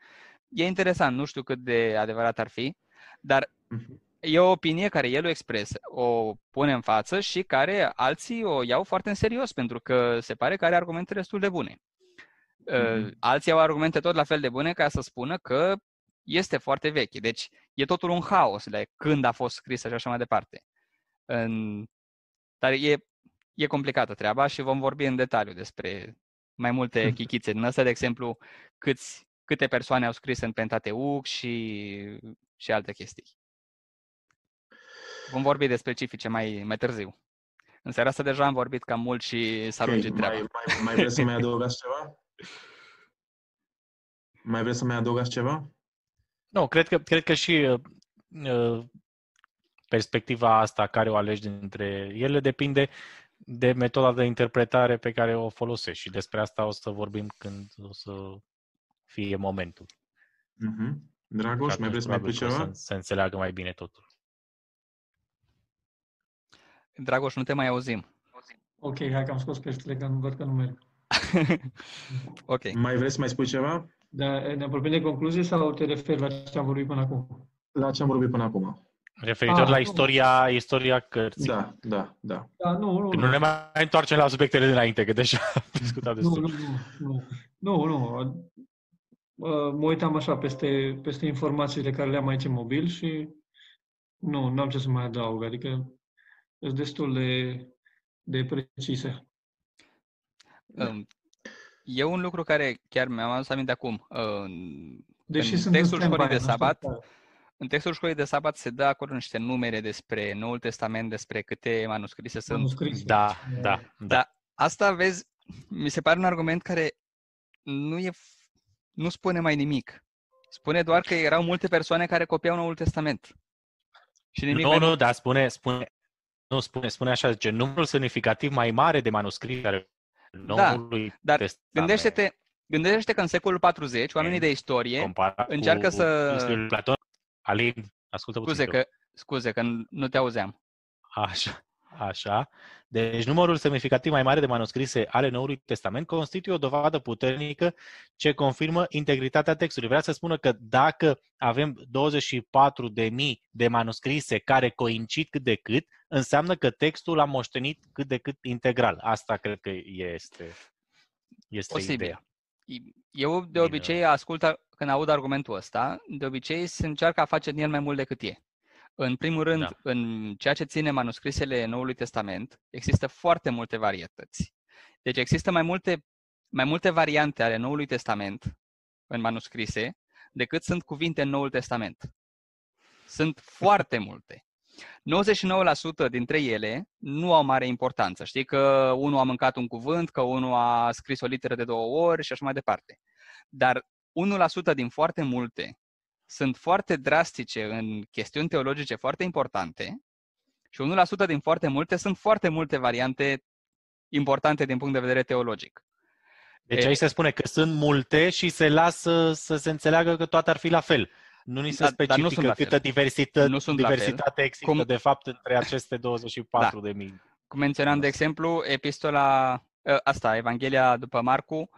E interesant, nu știu cât de adevărat ar fi, dar mm-hmm e o opinie care el o expresă, o pune în față și care alții o iau foarte în serios, pentru că se pare că are argumente destul de bune. Mm-hmm. Alții au argumente tot la fel de bune ca să spună că este foarte veche. Deci e totul un haos de când a fost scrisă și așa mai departe. În... Dar e, e complicată treaba și vom vorbi în detaliu despre mai multe chichițe din astea, de exemplu, câți, câte persoane au scris în Pentateuc și, și alte chestii. Vom vorbi de specifice mai, mai târziu. În seara asta deja am vorbit cam mult și s-a okay, lungit treaba. Mai, mai, mai vreți să mai [LAUGHS] adăugați ceva? Mai vreți să mai adăugați ceva? Nu, cred că, cred că și uh, uh, perspectiva asta care o alegi dintre ele depinde de metoda de interpretare pe care o folosești și despre asta o să vorbim când o să fie momentul. Mm-hmm. Dragoș, mai vreți să mai pui ceva? Să, să înțeleagă mai bine totul. Dragoș, nu te mai auzim. Ok, hai că am scos căștile, că nu văd că nu merg. [LAUGHS] ok. Mai vreți să mai spui ceva? Da, ne apropiem de concluzie sau te referi la ce am vorbit până acum? La ce am vorbit până acum. Referitor ah, la istoria, nu. istoria cărții. Da, da, da. da nu, nu, nu ne mai întoarcem la subiectele dinainte, că deja [LAUGHS] am discutat destul. Nu, nu, nu. Nu, nu. Mă uitam așa peste, peste informațiile care le am aici în mobil și nu, nu am ce să mai adaug. Adică sunt destul de, de precise. E un lucru care chiar mi-am adus aminte acum. Deși în textul școlii de sabat, în textul școlii de sabat se dă acolo niște numere despre Noul Testament, despre câte manuscrise sunt. Manuscrise. Da, da, da. Dar asta, vezi, mi se pare un argument care nu e, nu spune mai nimic. Spune doar că erau multe persoane care copiau Noul Testament. Și nimic nu, mai... nu, dar spune, spune, nu, spune, spune așa, zice, numărul semnificativ mai mare de manuscrise ale Noului da, dar Testament. gândește-te, gândește că în secolul 40, oamenii de istorie încearcă cu, să... Platon, Alin, ascultă scuze puțin. Că, scuze că nu te auzeam. Așa. Așa. Deci numărul semnificativ mai mare de manuscrise ale Noului Testament constituie o dovadă puternică ce confirmă integritatea textului. Vrea să spună că dacă avem 24.000 de manuscrise care coincid cât de cât, înseamnă că textul a moștenit cât de cât integral. Asta cred că este, este Posibil. ideea. Eu de obicei ascult, când aud argumentul ăsta, de obicei se încearcă a face din el mai mult decât e. În primul rând, da. în ceea ce ține manuscrisele Noului Testament, există foarte multe varietăți. Deci există mai multe, mai multe variante ale Noului Testament în manuscrise decât sunt cuvinte în Noul Testament. Sunt foarte [LAUGHS] multe. 99% dintre ele nu au mare importanță. Știi că unul a mâncat un cuvânt, că unul a scris o literă de două ori și așa mai departe. Dar 1% din foarte multe sunt foarte drastice în chestiuni teologice foarte importante și 1% din foarte multe sunt foarte multe variante importante din punct de vedere teologic. Deci aici se spune că sunt multe și se lasă să se înțeleagă că toate ar fi la fel. Nu ni se da, specifică nu câtă diversitate, nu sunt diversitate există Cum... de fapt între aceste 24 da. de mii. Cum menționam, de exemplu, epistola, ă, asta, Evanghelia după Marcu,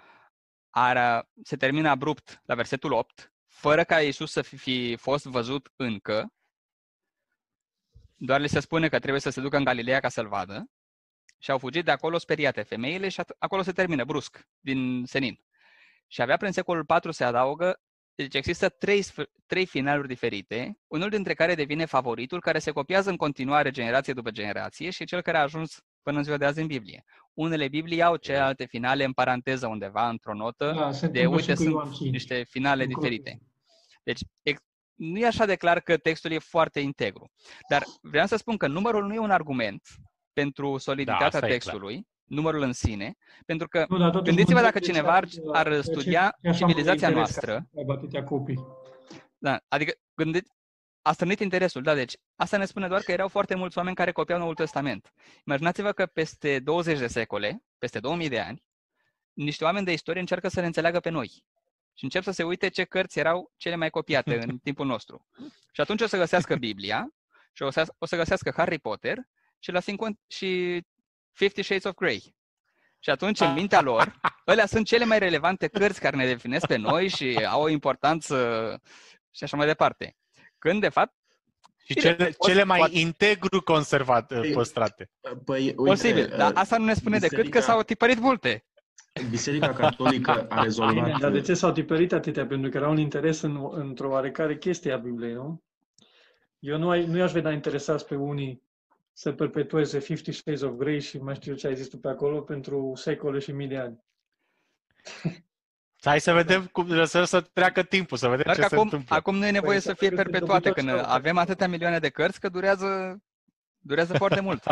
are, se termină abrupt la versetul 8 fără ca Iisus să fi fost văzut încă, doar li se spune că trebuie să se ducă în Galileea ca să-l vadă și au fugit de acolo speriate femeile și acolo se termină brusc, din senin. Și avea prin secolul 4 se adaugă, deci există trei, trei finaluri diferite, unul dintre care devine favoritul, care se copiază în continuare generație după generație și cel care a ajuns până în ziua de azi în Biblie. Unele Biblii au celelalte finale în paranteză undeva, într-o notă, da, de uite, sunt niște finale diferite. Deci ex- nu e așa de clar că textul e foarte integru. Dar vreau să spun că numărul nu e un argument pentru soliditatea asta e textului, numărul în sine, pentru că Nu, dar totuși gândiți-vă mă dacă întreb de cineva ar, ce- ar de ce- studia ce așa mă civilizația interes noastră, ca să aibă atâtea copii. da, adică gândiți, a strânit interesul, da, deci asta ne spune doar că erau foarte mulți oameni care copiau Noul Testament. Imaginați-vă că peste 20 de secole, peste 2000 de ani, niște oameni de istorie încearcă să ne înțeleagă pe noi. Și încep să se uite ce cărți erau cele mai copiate în [LAUGHS] timpul nostru. Și atunci o să găsească Biblia și o să, o să găsească Harry Potter și la 50, și Fifty Shades of Grey. Și atunci, în mintea lor, [LAUGHS] alea sunt cele mai relevante cărți care ne definesc pe noi și au o importanță și așa mai departe. Când, de fapt, Și Bine, cele, poți- cele mai poate- integru conservate, Ei, păstrate. Păi, uite, posibil. Dar uh, asta nu ne spune decât că biserica- s-au tipărit multe. Biserica Catolică a rezolvat... Bine, dar de ce s-au tiperit atâtea? Pentru că era un interes în, într-o oarecare chestie a Bibliei, nu? Eu nu, ai, nu i-aș vedea interesați pe unii să perpetueze Fifty Shades of Grey și mai știu ce ai zis tu pe acolo pentru secole și mii de ani. Hai să vedem cum să, să treacă timpul, să vedem Doar ce că se acum, întâmplă. acum nu e nevoie Păi, să să fie trebuie să perpetuate, dobitoci când sau- avem atâtea milioane de cărți că durează, durează foarte mult.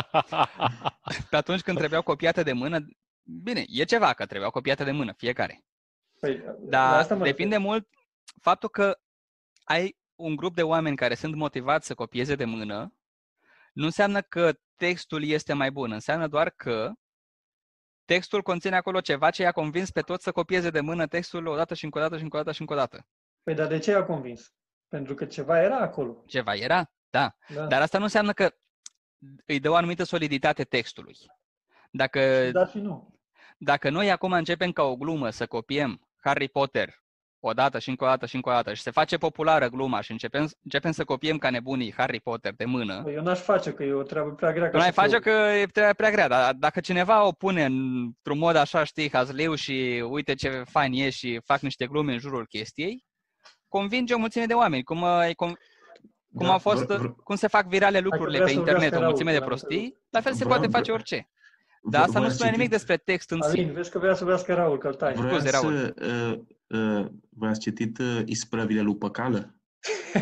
[LAUGHS] Pe atunci când trebuiau copiate de mână, bine, e ceva că trebuiau copiate de mână, fiecare. Păi, la Dar asta mă depinde refer. mult faptul că ai un grup de oameni care sunt motivați să copieze de mână, nu înseamnă că textul este mai bun, înseamnă doar că textul conține acolo ceva ce i-a convins pe toți să copieze de mână textul odată și încă o dată și încă o dată și încă o dată. Păi, dar de ce a convins? Pentru că ceva era acolo. Ceva era, da. Da. Dar asta nu înseamnă că îi dă o anumită soliditate textului. Dacă, da și nu. Dacă noi acum începem ca o glumă să copiem Harry Potter o dată și încă o dată și încă o dată și se face populară gluma și începem, începem să copiem ca nebunii Harry Potter de mână, Păi, eu n-aș face, că e o treabă prea grea. ca nu mai să fiu- face că e prea, prea grea, dar dacă cineva o pune într-un mod așa, știi, hazliu și uite ce fain e și fac niște glume în jurul chestiei, convinge o mulțime de oameni. Cum, uh, e con- cum, Da, au fost, vr- vr- cum se fac virale lucrurile vrea pe să internet, vorbească o Raul, mulțime de l-am prostii, la fel se Vreau- poate face vreau- orice. Dar asta nu v-ați spune nimic citit- despre text în Alin, sine. vezi că vrea să vorbească Raul, că îl tai. Vreau Scuze, Raul. să... Uh, uh, v-ați citit uh, Isprăvile lui Păcală?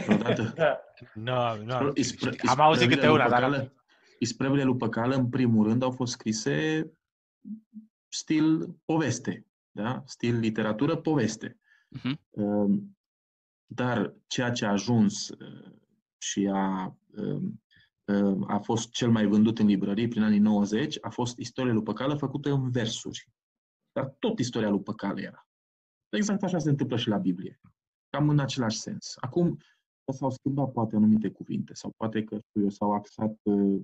Vreodată? [LAUGHS] Da. Nu, nu. Ispre- Am auzit isprăvile câte lui una, dar Păcală- Isprăvile lui Păcală, în primul rând, au fost scrise stil poveste, da? Stil literatură, poveste. Mhm. Um, Dar ceea ce a ajuns uh, și a, um, um, a fost cel mai vândut în librării prin anii 90 a fost istoria lui Păcală făcută în versuri. Dar tot istoria lui Păcală era. Exact așa se întâmplă și la Biblie. Cam în același sens. Acum s-au schimbat poate anumite cuvinte sau poate că știu eu, s-au axat uh,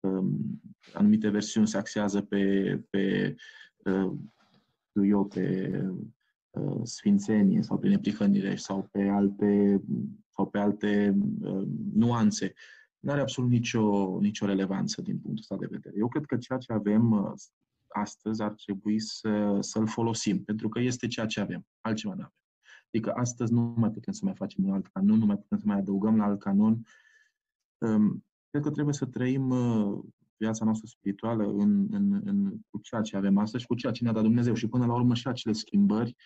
um, anumite versiuni se axează pe, pe uh, știu eu, pe uh, sfințenie sau pe neprihănire sau pe alte, sau pe alte uh, nuanțe. Nu are absolut nicio, nicio relevanță din punctul ăsta de vedere. Eu cred că ceea ce avem uh, astăzi ar trebui să, să-l folosim, pentru că este ceea ce avem, altceva nu avem. Adică astăzi nu mai putem să mai facem un alt canon, nu mai putem să mai adăugăm la alt canon. Um, cred că trebuie să trăim uh, viața noastră spirituală în, în, în, cu ceea ce avem astăzi și cu ceea ce ne-a dat Dumnezeu. Și până la urmă și acele schimbări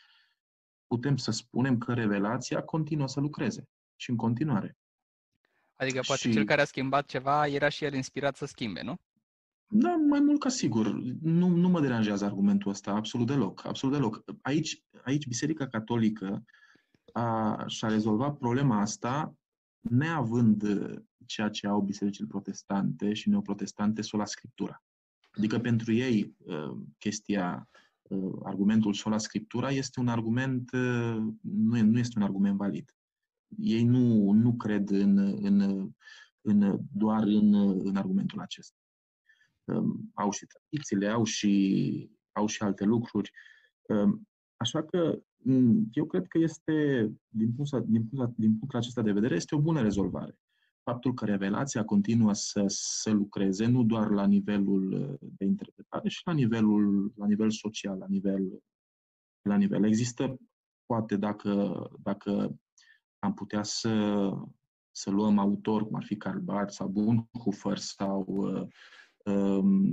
putem să spunem că revelația continuă să lucreze și în continuare. Adică poate Și- cel care a schimbat ceva era și el inspirat să schimbe, nu? Da, mai mult ca sigur. Nu, nu mă deranjează argumentul ăsta, absolut deloc. Absolut deloc. Aici, aici Biserica Catolică a, și-a rezolvat problema asta neavând uh, ceea ce au bisericile protestante și neoprotestante sola scriptura. Adică pentru ei uh, chestia, uh, argumentul sola scriptura este un argument, uh, nu, e- nu este un argument valid. Ei nu, nu cred în, în, în, doar în, în argumentul acesta. Um, au și tradițiile, au și, au și alte lucruri. Um, Așa că m, eu cred că este, din punctul, din, punctul, din punctul acesta de vedere, este o bună rezolvare. Faptul că revelația continuă să, să lucreze nu doar la nivelul uh, de interpretare, și la nivelul, la nivel social, la nivel, la nivel. Există, poate, dacă, dacă am putea să, să luăm autor, cum ar fi Karl Barth sau Bonhoeffer sau uh, um,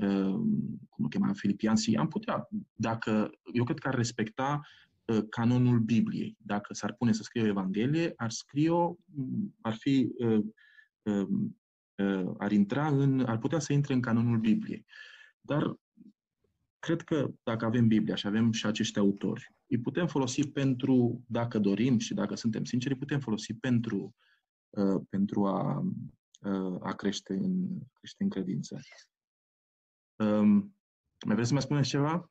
um, cum îl chema, Filipiansi, am putea, dacă, eu cred că ar respecta uh, canonul Bibliei. Dacă s-ar pune să scrie o Evanghelie, ar scrie ar fi, uh, um, uh, ar intra în, ar putea să intre în canonul Bibliei. Dar cred că dacă avem Biblia și avem și acești autori, îi putem folosi pentru, dacă dorim și dacă suntem sinceri, îi putem folosi pentru, pentru a, a crește, în, crește în credință. Um, mai vreți să mai spuneți ceva?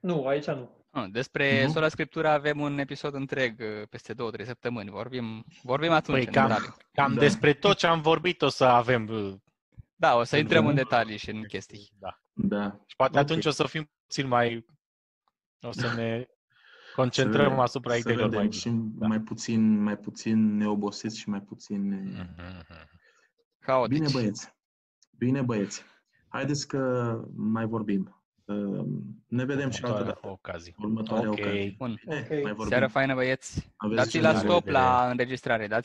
Nu, aici nu. Despre nu? Sola Scriptura avem un episod întreg uh, peste două, trei săptămâni. Vorbim, vorbim atunci păi cam, cam da. despre tot ce am vorbit o să avem. Uh, da, o să intrăm în detalii și în chestii. Da. da. Și poate okay. atunci o să fim puțin mai... O să ne [LAUGHS] concentrăm să, asupra ideilor mai Și da. mai puțin, mai puțin neobosiți și mai puțin... Mm-hmm. Haotici. Bine băieți. Bine băieți. Haideți că mai vorbim. Ne vedem și altă dată. Ocazie. Următoarea okay. ocazie. Bun. Eh, okay. Seară faină, băieți. Dați-i la stop la înregistrare. Dați